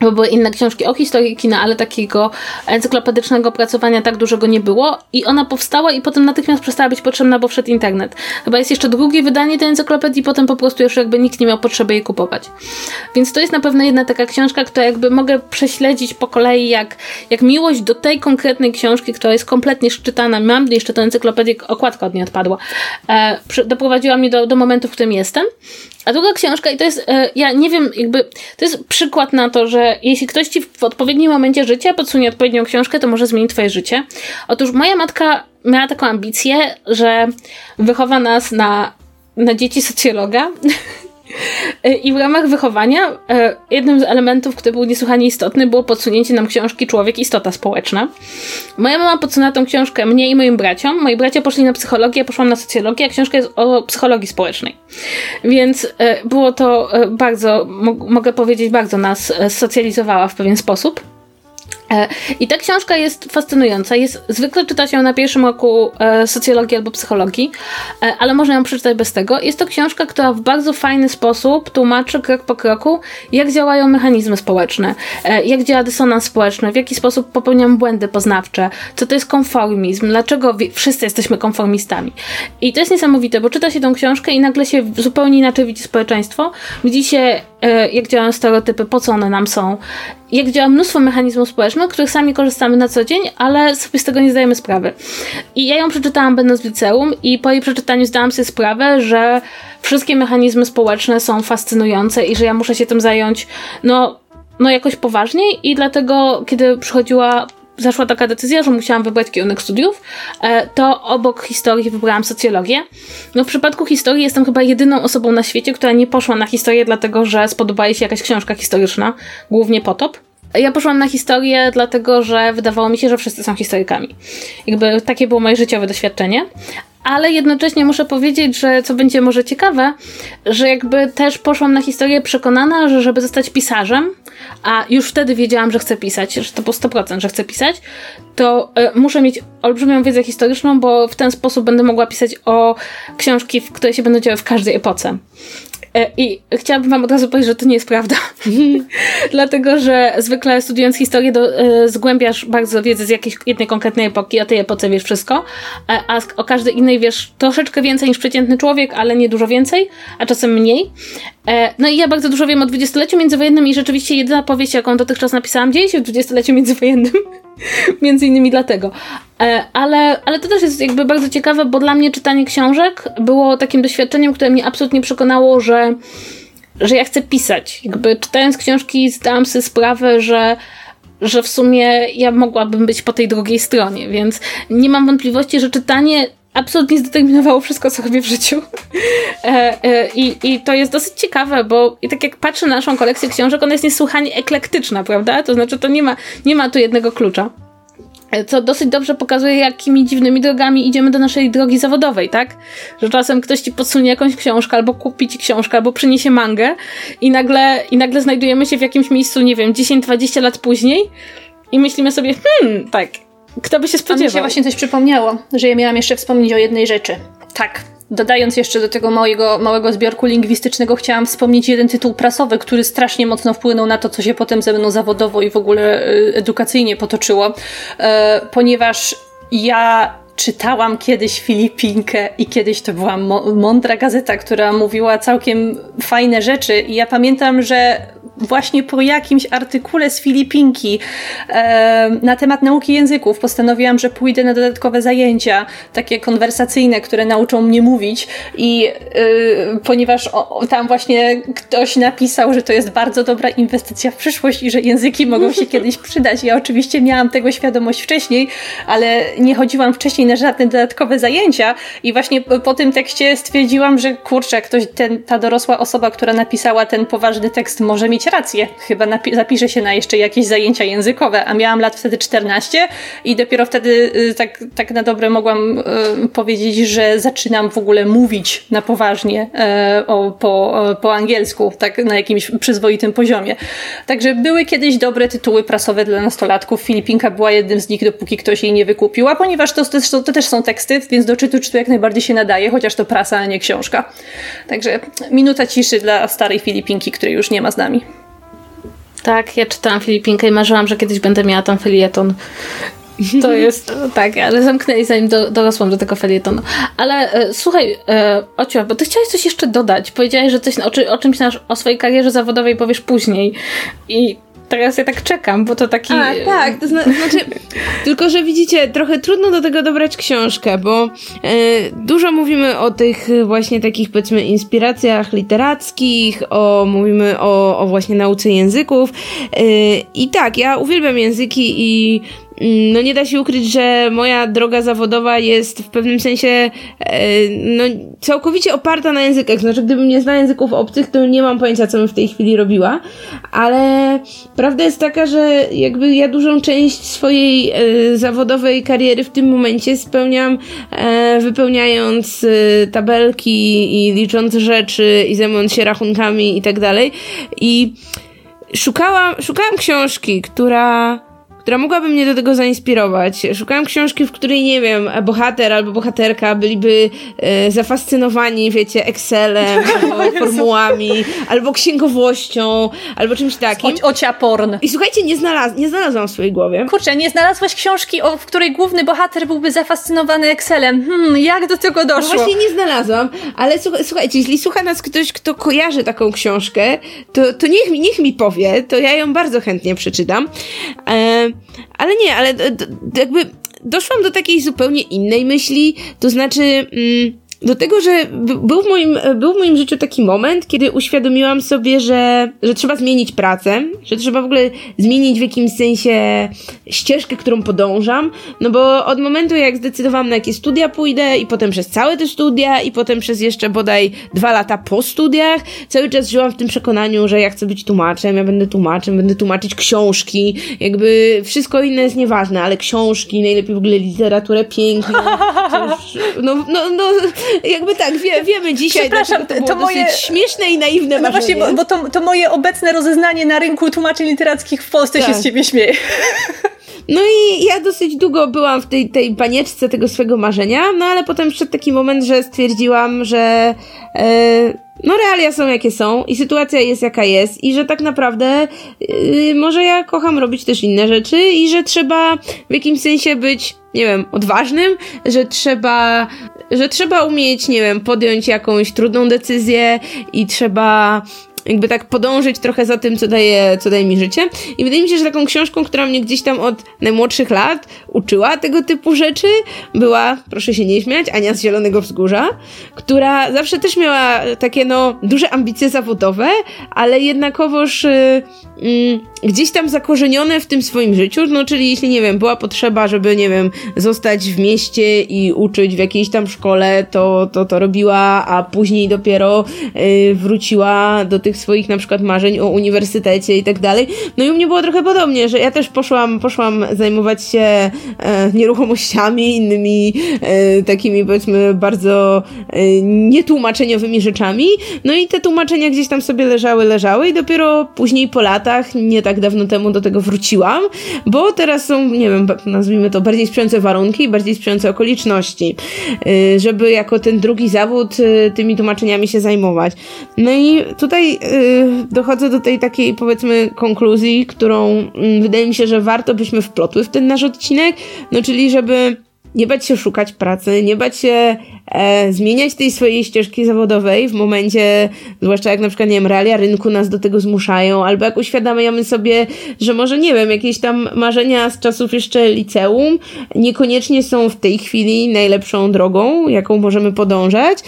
Speaker 2: bo były inne książki o historii kina, ale takiego encyklopedycznego opracowania tak dużego nie było i ona powstała i potem natychmiast przestała być potrzebna, bo wszedł internet. Chyba jest jeszcze drugie wydanie tej encyklopedii, potem po prostu już jakby nikt nie miał potrzeby jej kupować. Więc to jest na pewno jedna taka książka, która jakby mogę prześledzić po kolei, jak, jak miłość do tej konkretnej książki, która jest kompletnie szczytana, mam jeszcze tę encyklopedię, okładka od niej odpadła, e, doprowadziła mnie do, do momentu, w którym jestem. A druga książka, i to jest, e, ja nie wiem, jakby, to jest przykład na to, że jeśli ktoś ci w odpowiednim momencie życia podsunie odpowiednią książkę, to może zmienić twoje życie. Otóż moja matka miała taką ambicję, że wychowa nas na, na dzieci socjologa. I w ramach wychowania e, jednym z elementów, który był niesłychanie istotny, było podsunięcie nam książki Człowiek Istota Społeczna. Moja mama podsunęła tą książkę mnie i moim braciom. Moi bracia poszli na psychologię, ja poszłam na socjologię, a książka jest o psychologii społecznej. Więc e, było to e, bardzo, mogę powiedzieć, bardzo nas socjalizowała w pewien sposób. E, I ta książka jest fascynująca. Jest, zwykle czyta się na pierwszym roku e, socjologii albo psychologii, e, ale można ją przeczytać bez tego. Jest to książka, która w bardzo fajny sposób tłumaczy krok po kroku, jak działają mechanizmy społeczne, jak działa dysonans społeczny, w jaki sposób popełniam błędy poznawcze, co to jest konformizm, dlaczego wszyscy jesteśmy konformistami. I to jest niesamowite, bo czyta się tą książkę i nagle się zupełnie inaczej widzi społeczeństwo. Widzi się, jak działają stereotypy, po co one nam są, jak działa mnóstwo mechanizmów społecznych, których sami korzystamy na co dzień, ale sobie z tego nie zdajemy sprawy. I ja ją przeczytałam będąc w liceum i po jej przeczytaniu zdałam sobie sprawę, że wszystkie mechanizmy społeczne są fascynujące i że ja muszę się tym zająć, no, no jakoś poważniej i dlatego, kiedy przychodziła zaszła taka decyzja, że musiałam wybrać kierunek studiów, e, to obok historii wybrałam socjologię. No w przypadku historii jestem chyba jedyną osobą na świecie, która nie poszła na historię, dlatego że spodobała jej się jakaś książka historyczna, głównie potop. Ja poszłam na historię, dlatego że wydawało mi się, że wszyscy są historykami. Jakby takie było moje życiowe doświadczenie ale jednocześnie muszę powiedzieć, że co będzie może ciekawe, że jakby też poszłam na historię przekonana, że żeby zostać pisarzem, a już wtedy wiedziałam, że chcę pisać, że to było 100%, że chcę pisać, to y, muszę mieć olbrzymią wiedzę historyczną, bo w ten sposób będę mogła pisać o książki, które się będą działy w każdej epoce. E, I chciałabym wam od razu powiedzieć, że to nie jest prawda. Dlatego, że zwykle studiując historię do, e, zgłębiasz bardzo wiedzę z jakiejś jednej konkretnej epoki, o tej epoce wiesz wszystko, e, a o każdej innej wiesz troszeczkę więcej niż przeciętny człowiek, ale nie dużo więcej, a czasem mniej. No i ja bardzo dużo wiem o dwudziestoleciu międzywojennym i rzeczywiście jedyna powieść, jaką dotychczas napisałam, dzieje się w dwudziestoleciu międzywojennym. Między innymi dlatego. E, ale, ale to też jest jakby bardzo ciekawe, bo dla mnie czytanie książek było takim doświadczeniem, które mnie absolutnie przekonało, że że ja chcę pisać. Jakby czytając książki zdałam sobie sprawę, że że w sumie ja mogłabym być po tej drugiej stronie, więc nie mam wątpliwości, że czytanie absolutnie zdeterminowało wszystko, co robię w życiu. E, e, i, I to jest dosyć ciekawe, bo i tak jak patrzę na naszą kolekcję książek, ona jest niesłychanie eklektyczna, prawda? To znaczy, to nie ma, nie ma tu jednego klucza co dosyć dobrze pokazuje, jakimi dziwnymi drogami idziemy do naszej drogi zawodowej, tak? Że czasem ktoś ci podsunie jakąś książkę, albo kupi ci książkę, albo przyniesie mangę i nagle, i nagle znajdujemy się w jakimś miejscu, nie wiem, 10-20 lat później i myślimy sobie, hmm, tak, kto by się spodziewał? A mi
Speaker 3: się właśnie coś przypomniało, że ja miałam jeszcze wspomnieć o jednej rzeczy. Tak, Dodając jeszcze do tego mojego małego zbiorku lingwistycznego, chciałam wspomnieć jeden tytuł prasowy, który strasznie mocno wpłynął na to, co się potem ze mną zawodowo i w ogóle y, edukacyjnie potoczyło, e, ponieważ ja czytałam kiedyś Filipinkę i kiedyś to była mądra gazeta, która mówiła całkiem fajne rzeczy i ja pamiętam, że właśnie po jakimś artykule z Filipinki e, na temat nauki języków postanowiłam, że pójdę na dodatkowe zajęcia, takie konwersacyjne, które nauczą mnie mówić i e, ponieważ o, tam właśnie ktoś napisał, że to jest bardzo dobra inwestycja w przyszłość i że języki mogą się kiedyś przydać. Ja oczywiście miałam tego świadomość wcześniej, ale nie chodziłam wcześniej na żadne dodatkowe zajęcia i właśnie po, po tym tekście stwierdziłam, że kurczę, ktoś, ten, ta dorosła osoba, która napisała ten poważny tekst może mieć rację. Chyba zapiszę się na jeszcze jakieś zajęcia językowe, a miałam lat wtedy 14 i dopiero wtedy y, tak, tak na dobre mogłam y, powiedzieć, że zaczynam w ogóle mówić na poważnie y, o, po, po angielsku, tak na jakimś przyzwoitym poziomie. Także były kiedyś dobre tytuły prasowe dla nastolatków. Filipinka była jednym z nich, dopóki ktoś jej nie wykupił, a ponieważ to, to, to też są teksty, więc do czytu czytu jak najbardziej się nadaje, chociaż to prasa, a nie książka. Także minuta ciszy dla starej Filipinki, której już nie ma z nami.
Speaker 2: Tak, ja czytałam Filipinkę i marzyłam, że kiedyś będę miała tam felieton. To jest, tak, ale zamknęli zanim do, dorosłam do tego felietonu. Ale e, słuchaj, e, Ocio, bo ty chciałeś coś jeszcze dodać. Powiedziałeś, że coś o, o czymś na, o swojej karierze zawodowej powiesz później. I teraz ja tak czekam, bo to taki...
Speaker 1: A, tak, to zna znaczy, tylko że widzicie, trochę trudno do tego dobrać książkę, bo e, dużo mówimy o tych właśnie takich, powiedzmy, inspiracjach literackich, o, mówimy o, o właśnie nauce języków. E, i tak, ja uwielbiam języki i no nie da się ukryć, że moja droga zawodowa jest w pewnym sensie e, no, całkowicie oparta na językach. Znaczy, gdybym nie znała języków obcych, to nie mam pojęcia, co bym w tej chwili robiła. Ale prawda jest taka, że jakby ja dużą część swojej e, zawodowej kariery w tym momencie spełniam e, wypełniając tabelki i licząc rzeczy i zajmując się rachunkami i tak dalej. I szukałam, szukałam książki, która która mogłaby mnie do tego zainspirować. Szukałam książki, w której, nie wiem, bohater albo bohaterka byliby e, zafascynowani, wiecie, Excelem, albo formułami, albo księgowością, albo czymś takim.
Speaker 3: O, ocia porn.
Speaker 1: I słuchajcie, nie, znalaz nie znalazłam w swojej głowie.
Speaker 3: Kurczę, nie znalazłaś książki, o, w której główny bohater byłby zafascynowany Excelem. Hmm, jak do tego doszło?
Speaker 1: No właśnie nie znalazłam, ale słuchajcie, jeśli słucha nas ktoś, kto kojarzy taką książkę, to, to niech, niech mi powie, to ja ją bardzo chętnie przeczytam. Ale nie, ale jakby doszłam do takiej zupełnie innej myśli, to znaczy. Mm, do tego, że był w, moim, był w moim życiu taki moment, kiedy uświadomiłam sobie, że, że trzeba zmienić pracę, że trzeba w ogóle zmienić w jakimś sensie ścieżkę, którą podążam, no bo od momentu, jak zdecydowałam, na jakie studia pójdę i potem przez całe te studia i potem przez jeszcze bodaj dwa lata po studiach, cały czas żyłam w tym przekonaniu, że ja chcę być tłumaczem, ja będę tłumaczem, będę tłumaczyć książki, jakby wszystko inne jest nieważne, ale książki, najlepiej w ogóle literaturę piękną, no, no, no, jakby tak, wie, wiemy dzisiaj, Przepraszam, to, było to moje śmieszne i naiwne No
Speaker 3: marzenie. właśnie, bo, bo to, to, moje obecne rozeznanie na rynku tłumaczeń literackich w Polsce tak. się z ciebie śmieje.
Speaker 1: No i ja dosyć długo byłam w tej, tej banieczce tego swojego marzenia, no ale potem przyszedł taki moment, że stwierdziłam, że e, no realia są jakie są i sytuacja jest jaka jest i że tak naprawdę yy, może ja kocham robić też inne rzeczy i że trzeba w jakimś sensie być, nie wiem, odważnym, że trzeba że trzeba umieć, nie wiem, podjąć jakąś trudną decyzję i trzeba jakby tak podążyć trochę za tym, co daje, co daje mi życie. I wydaje mi się, że taką książką, która mnie gdzieś tam od najmłodszych lat uczyła tego typu rzeczy, była, proszę się nie śmiać, Ania z Zielonego Wzgórza, która zawsze też miała takie, no, duże ambicje zawodowe, ale jednakowoż y, y, gdzieś tam zakorzenione w tym swoim życiu, no, czyli jeśli, nie wiem, była potrzeba, żeby, nie wiem, zostać w mieście i uczyć w jakiejś tam szkole, to to, to robiła, a później dopiero y, wróciła do tych swoich na przykład marzeń o uniwersytecie i tak dalej. No i u mnie było trochę podobnie, że ja też poszłam, poszłam zajmować się e, nieruchomościami, innymi e, takimi powiedzmy bardzo e, nietłumaczeniowymi rzeczami. No i te tłumaczenia gdzieś tam sobie leżały, leżały i dopiero później po latach, nie tak dawno temu do tego wróciłam, bo teraz są, nie wiem, nazwijmy to bardziej sprzyjające warunki, bardziej sprzyjające okoliczności, y, żeby jako ten drugi zawód y, tymi tłumaczeniami się zajmować. No i tutaj dochodzę do tej takiej powiedzmy konkluzji, którą mm, wydaje mi się, że warto byśmy wplotły w ten nasz odcinek, no czyli żeby nie bać się szukać pracy, nie bać się e, zmieniać tej swojej ścieżki zawodowej w momencie, zwłaszcza jak na przykład, nie wiem, realia rynku nas do tego zmuszają, albo jak uświadamiamy sobie, że może, nie wiem, jakieś tam marzenia z czasów jeszcze liceum niekoniecznie są w tej chwili najlepszą drogą, jaką możemy podążać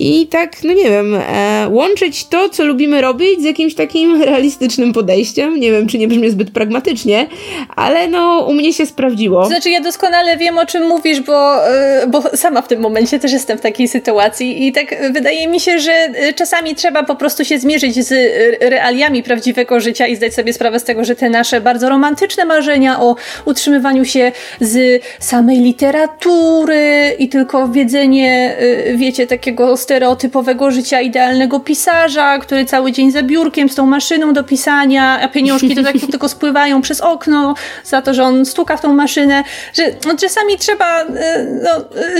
Speaker 1: i tak, no nie wiem, e, łączyć to, co lubimy robić z jakimś takim realistycznym podejściem. Nie wiem, czy nie brzmi zbyt pragmatycznie, ale no, u mnie się sprawdziło.
Speaker 3: Znaczy, ja doskonale wiem, o czym mówisz, bo, y, bo sama w tym momencie też jestem w takiej sytuacji i tak wydaje mi się, że y, czasami trzeba po prostu się zmierzyć z y, realiami prawdziwego życia i zdać sobie sprawę z tego, że te nasze bardzo romantyczne marzenia o utrzymywaniu się z samej literatury i tylko wiedzenie, wiecie, takiego stereotypowego życia idealnego pisarza, który cały dzień za biurkiem z tą maszyną do pisania, a pieniążki to tak tylko spływają przez okno za to, że on stuka w tą maszynę, że no, czasami trzeba, no,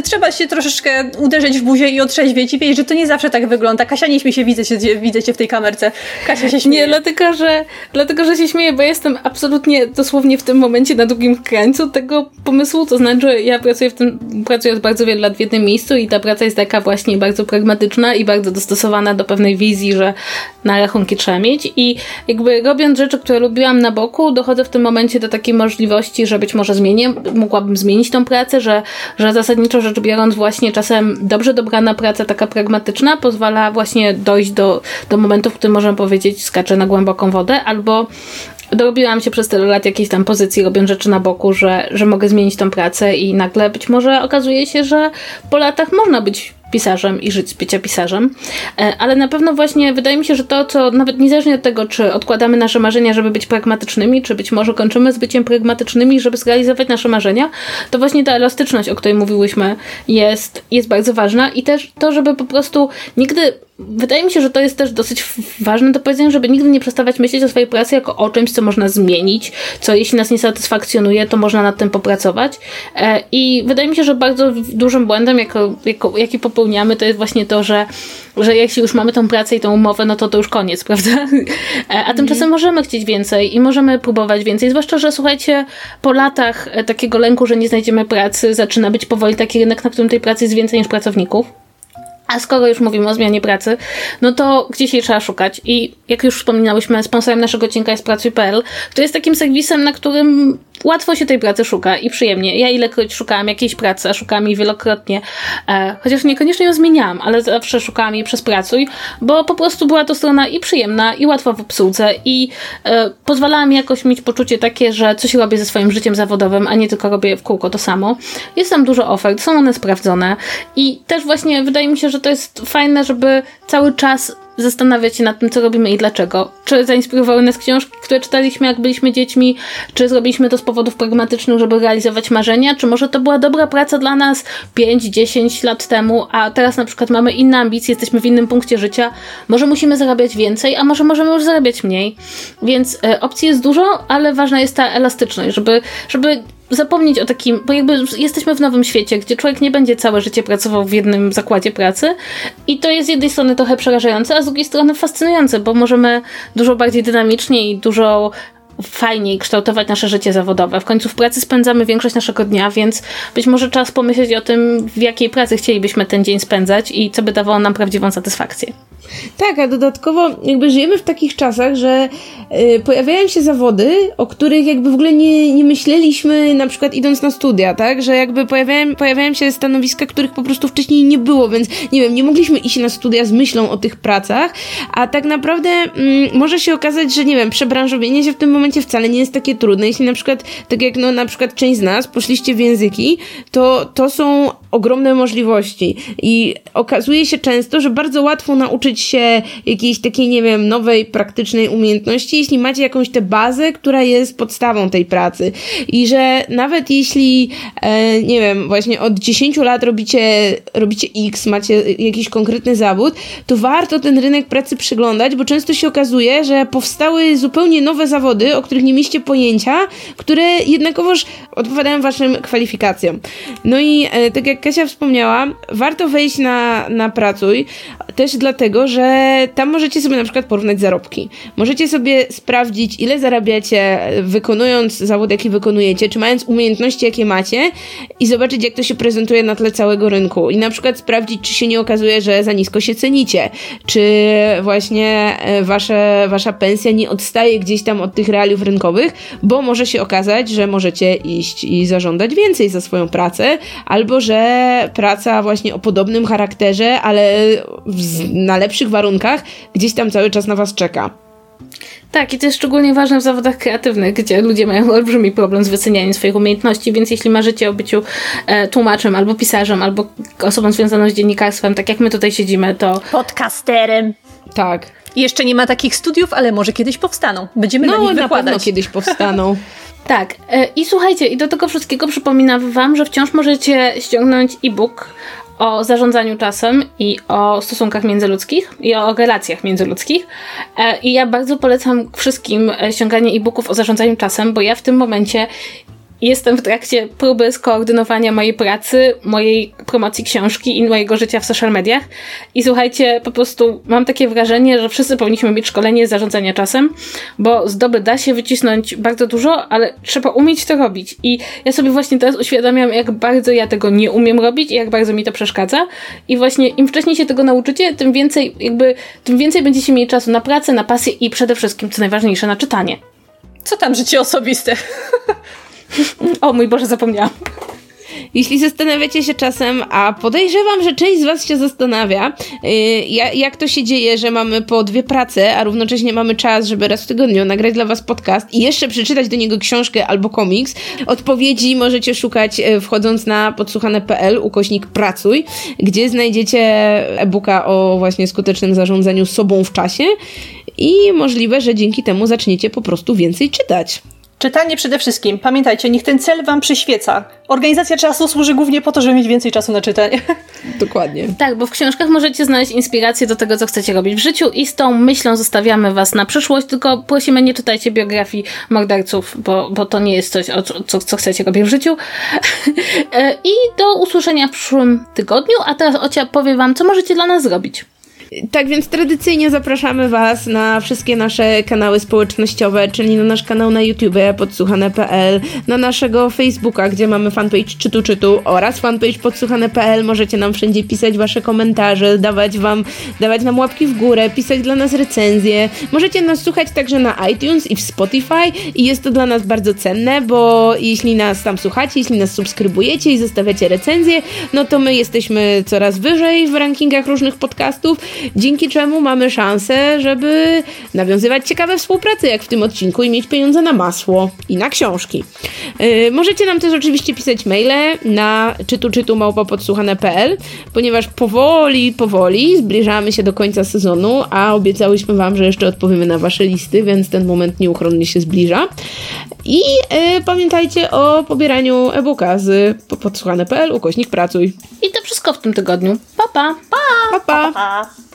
Speaker 3: trzeba się troszeczkę uderzyć w buzię i otrzeźwieć i wiedzieć, że to nie zawsze tak wygląda. Kasia, nie śmiej się, widzę cię, widzę cię w tej kamerce. Kasia się śmieje.
Speaker 2: Nie, dlatego że, dlatego, że się śmieję, bo jestem absolutnie dosłownie w tym momencie na drugim krańcu tego pomysłu, to znaczy ja pracuję w tym, pracuję od bardzo wielu lat w jednym miejscu i ta praca jest taka właśnie bardzo pragmatyczna i bardzo dostosowana do pewnej wizji, że na rachunki trzeba mieć i jakby robiąc rzeczy, które lubiłam na boku, dochodzę w tym momencie do takiej możliwości, że być może zmienię, mogłabym zmienić tą pracę, że, że zasadniczo rzecz biorąc właśnie czasem dobrze dobrana praca, taka pragmatyczna, pozwala właśnie dojść do, do momentu, w którym możemy powiedzieć skaczę na głęboką wodę, albo dorobiłam się przez tyle lat jakiejś tam pozycji, robiąc rzeczy na boku, że, że mogę zmienić tą pracę i nagle być może okazuje się, że po latach można być pisarzem i żyć z bycia pisarzem. E, ale na pewno właśnie wydaje mi się, że to, co nawet niezależnie od tego, czy odkładamy nasze marzenia, żeby być pragmatycznymi, czy być może kończymy z byciem pragmatycznymi, żeby zrealizować nasze marzenia, to właśnie ta elastyczność, o której mówiłyśmy, jest, jest bardzo ważna i też to, żeby po prostu nigdy wydaje mi się, że to jest też dosyć ważne do powiedzenia, żeby nigdy nie przestawać myśleć o swojej pracy jako o czymś, co można zmienić, co jeśli nas nie satysfakcjonuje, to można nad tym popracować. E, I wydaje mi się, że bardzo dużym błędem, jako, jako, jaki popełniamy, to jest właśnie to, że, że jeśli już mamy tą pracę i tą umowę, no to to już koniec, prawda? E, a tymczasem mhm. możemy chcieć więcej i możemy próbować więcej. Zwłaszcza, że słuchajcie, po latach e, takiego lęku, że nie znajdziemy pracy, zaczyna być powoli taki rynek, na którym tej pracy jest więcej niż pracowników. A skoro już mówimy o zmianie pracy, no to gdzieś jej trzeba szukać. I jak już wspominałyśmy, sponsorem naszego odcinka jest Pracuj.pl, który jest takim serwisem, na którym łatwo się tej pracy szuka i przyjemnie. Ja ilekroć szukałam jakiejś pracy, a szukałam jej wielokrotnie, e, chociaż niekoniecznie ją zmieniałam, ale zawsze szukałam jej przez Pracuj, bo po prostu była to strona i przyjemna, i łatwa w obsłudze, i e, pozwalała mi jakoś mieć poczucie takie, że coś robię ze swoim życiem zawodowym, a nie tylko robię w kółko to samo. Jest tam dużo ofert, są one sprawdzone i też właśnie wydaje mi się, że to jest fajne, żeby cały czas zastanawiać się nad tym, co robimy i dlaczego. Czy zainspirowały nas książki, które czytaliśmy, jak byliśmy dziećmi, czy zrobiliśmy to z powodów pragmatycznych, żeby realizować marzenia, czy może to była dobra praca dla nas 5-10 lat temu, a teraz na przykład mamy inne ambicje, jesteśmy w innym punkcie życia, może musimy zarabiać więcej, a może możemy już zarabiać mniej. Więc e, opcji jest dużo, ale ważna jest ta elastyczność, żeby, żeby zapomnieć o takim, bo jakby jesteśmy w nowym świecie, gdzie człowiek nie będzie całe życie pracował w jednym zakładzie pracy i to jest z jednej strony trochę przerażające, a z drugiej strony fascynujące, bo możemy dużo bardziej dynamicznie i dużo fajniej kształtować nasze życie zawodowe. W końcu w pracy spędzamy większość naszego dnia, więc być może czas pomyśleć o tym, w jakiej pracy chcielibyśmy ten dzień spędzać i co by dawało nam prawdziwą satysfakcję.
Speaker 1: Tak, a dodatkowo jakby żyjemy w takich czasach, że y, pojawiają się zawody, o których jakby w ogóle nie, nie myśleliśmy na przykład idąc na studia, tak? Że jakby pojawiają, pojawiają się stanowiska, których po prostu wcześniej nie było, więc nie wiem, nie mogliśmy iść na studia z myślą o tych pracach, a tak naprawdę mm, może się okazać, że nie wiem, przebranżowienie się w tym momencie wcale nie jest takie trudne. Jeśli na przykład, tak jak no na przykład część z nas poszliście w języki, to to są ogromne możliwości i okazuje się często, że bardzo łatwo nauczyć się jakiejś takiej, nie wiem, nowej, praktycznej umiejętności, jeśli macie jakąś tę bazę, która jest podstawą tej pracy. I że nawet jeśli, e, nie wiem, właśnie od 10 lat robicie, robicie X, macie jakiś konkretny zawód, to warto ten rynek pracy przyglądać, bo często się okazuje, że powstały zupełnie nowe zawody, o których nie mieliście pojęcia, które jednakowoż odpowiadają waszym kwalifikacjom. No i e, tak jak Kasia wspomniała, warto wejść na, na Pracuj, też dlatego, że tam możecie sobie na przykład porównać zarobki. Możecie sobie sprawdzić, ile zarabiacie wykonując zawód, jaki wykonujecie, czy mając umiejętności, jakie macie i zobaczyć, jak to się prezentuje na tle całego rynku. I na przykład sprawdzić, czy się nie okazuje, że za nisko się cenicie, czy właśnie e, wasze, wasza pensja nie odstaje gdzieś tam od tych realiów rynkowych, bo może się okazać, że możecie iść i zażądać więcej za swoją pracę, albo że praca właśnie o podobnym charakterze, ale na lepszych warunkach gdzieś tam cały czas na was czeka.
Speaker 2: Tak, i to jest szczególnie ważne w zawodach kreatywnych, gdzie ludzie mają olbrzymi problem z wycenianiem swoich umiejętności, więc jeśli marzycie o byciu e, tłumaczem, albo pisarzem, albo osobą związaną z dziennikarstwem, tak jak my tutaj siedzimy, to...
Speaker 3: Podcasterem.
Speaker 1: Tak.
Speaker 3: Jeszcze nie ma takich studiów, ale może kiedyś powstaną. Będziemy
Speaker 1: no,
Speaker 3: na nich
Speaker 1: na
Speaker 3: wykładać.
Speaker 1: pewno kiedyś powstaną.
Speaker 2: Tak. E, I słuchajcie, i do tego wszystkiego przypominam Wam, że wciąż możecie ściągnąć e-book o zarządzaniu czasem i o stosunkach międzyludzkich i o relacjach międzyludzkich. E, I ja bardzo polecam wszystkim e, ściąganie e-booków o zarządzaniu czasem, bo ja w tym momencie Jestem w trakcie próby skoordynowania mojej pracy, mojej promocji książki i mojego życia w social mediach. I słuchajcie, po prostu mam takie wrażenie, że wszyscy powinniśmy mieć szkolenie zarządzania czasem, bo z doby da się wycisnąć bardzo dużo, ale trzeba umieć to robić. I ja sobie właśnie teraz uświadamiam, jak bardzo ja tego nie umiem robić i jak bardzo mi to przeszkadza. I właśnie im wcześniej się tego nauczycie, tym więcej jakby, tym więcej będziecie mieli czasu na pracę, na pasję i przede wszystkim, co najważniejsze, na czytanie.
Speaker 3: Co tam życie osobiste?
Speaker 2: o mój Boże, zapomniałam.
Speaker 1: Jeśli zastanawiacie się czasem, a podejrzewam, że część z Was się zastanawia, yy, jak to się dzieje, że mamy po dwie prace, a równocześnie mamy czas, żeby raz w tygodniu nagrać dla Was podcast i jeszcze przeczytać do niego książkę albo komiks, odpowiedzi możecie szukać yy, wchodząc na podsłuchane.pl ukośnik pracuj, gdzie znajdziecie e-booka o właśnie skutecznym zarządzaniu sobą w czasie i możliwe, że dzięki temu zaczniecie po prostu więcej czytać.
Speaker 3: Czytanie przede wszystkim. Pamiętajcie, niech ten cel wam przyświeca. Organizacja czasu służy głównie po to, żeby mieć więcej czasu na czytanie.
Speaker 1: Dokładnie.
Speaker 2: Tak, bo w książkach możecie znaleźć inspirację do tego, co chcecie robić w życiu i z tą myślą zostawiamy was na przyszłość, tylko prosimy nie czytajcie biografii morderców, bo, bo to nie jest coś, o, co, co chcecie robić w życiu. E, I do usłyszenia w przyszłym tygodniu, a teraz Ocia powie wam, co możecie dla nas zrobić.
Speaker 1: Tak więc tradycyjnie zapraszamy Was na wszystkie nasze kanały społecznościowe, czyli na nasz kanał na YouTube podsłuchane.pl, na naszego Facebooka, gdzie mamy fanpage czytu czytu oraz fanpage podsłuchane.pl. Możecie nam wszędzie pisać Wasze komentarze, dawać Wam, dawać nam łapki w górę, pisać dla nas recenzje. Możecie nas słuchać także na iTunes i w Spotify i jest to dla nas bardzo cenne, bo jeśli nas tam słuchacie, jeśli nas subskrybujecie i zostawiacie recenzje, no to my jesteśmy coraz wyżej w rankingach różnych podcastów dzięki czemu mamy szansę, żeby nawiązywać ciekawe współprace, jak w tym odcinku, i mieć pieniądze na masło i na książki. Yy, możecie nam też oczywiście pisać maile na czytu czytu podsłuchane.pl, ponieważ powoli, powoli zbliżamy się do końca sezonu, a obiecałyśmy Wam, że jeszcze odpowiemy na Wasze listy, więc ten moment nieuchronnie się zbliża. I yy, pamiętajcie o pobieraniu e-booka z podsłuchane.pl ukośnik pracuj.
Speaker 2: I to wszystko w tym tygodniu. Pa, pa!
Speaker 3: Pa!
Speaker 1: pa, pa.
Speaker 3: pa, pa.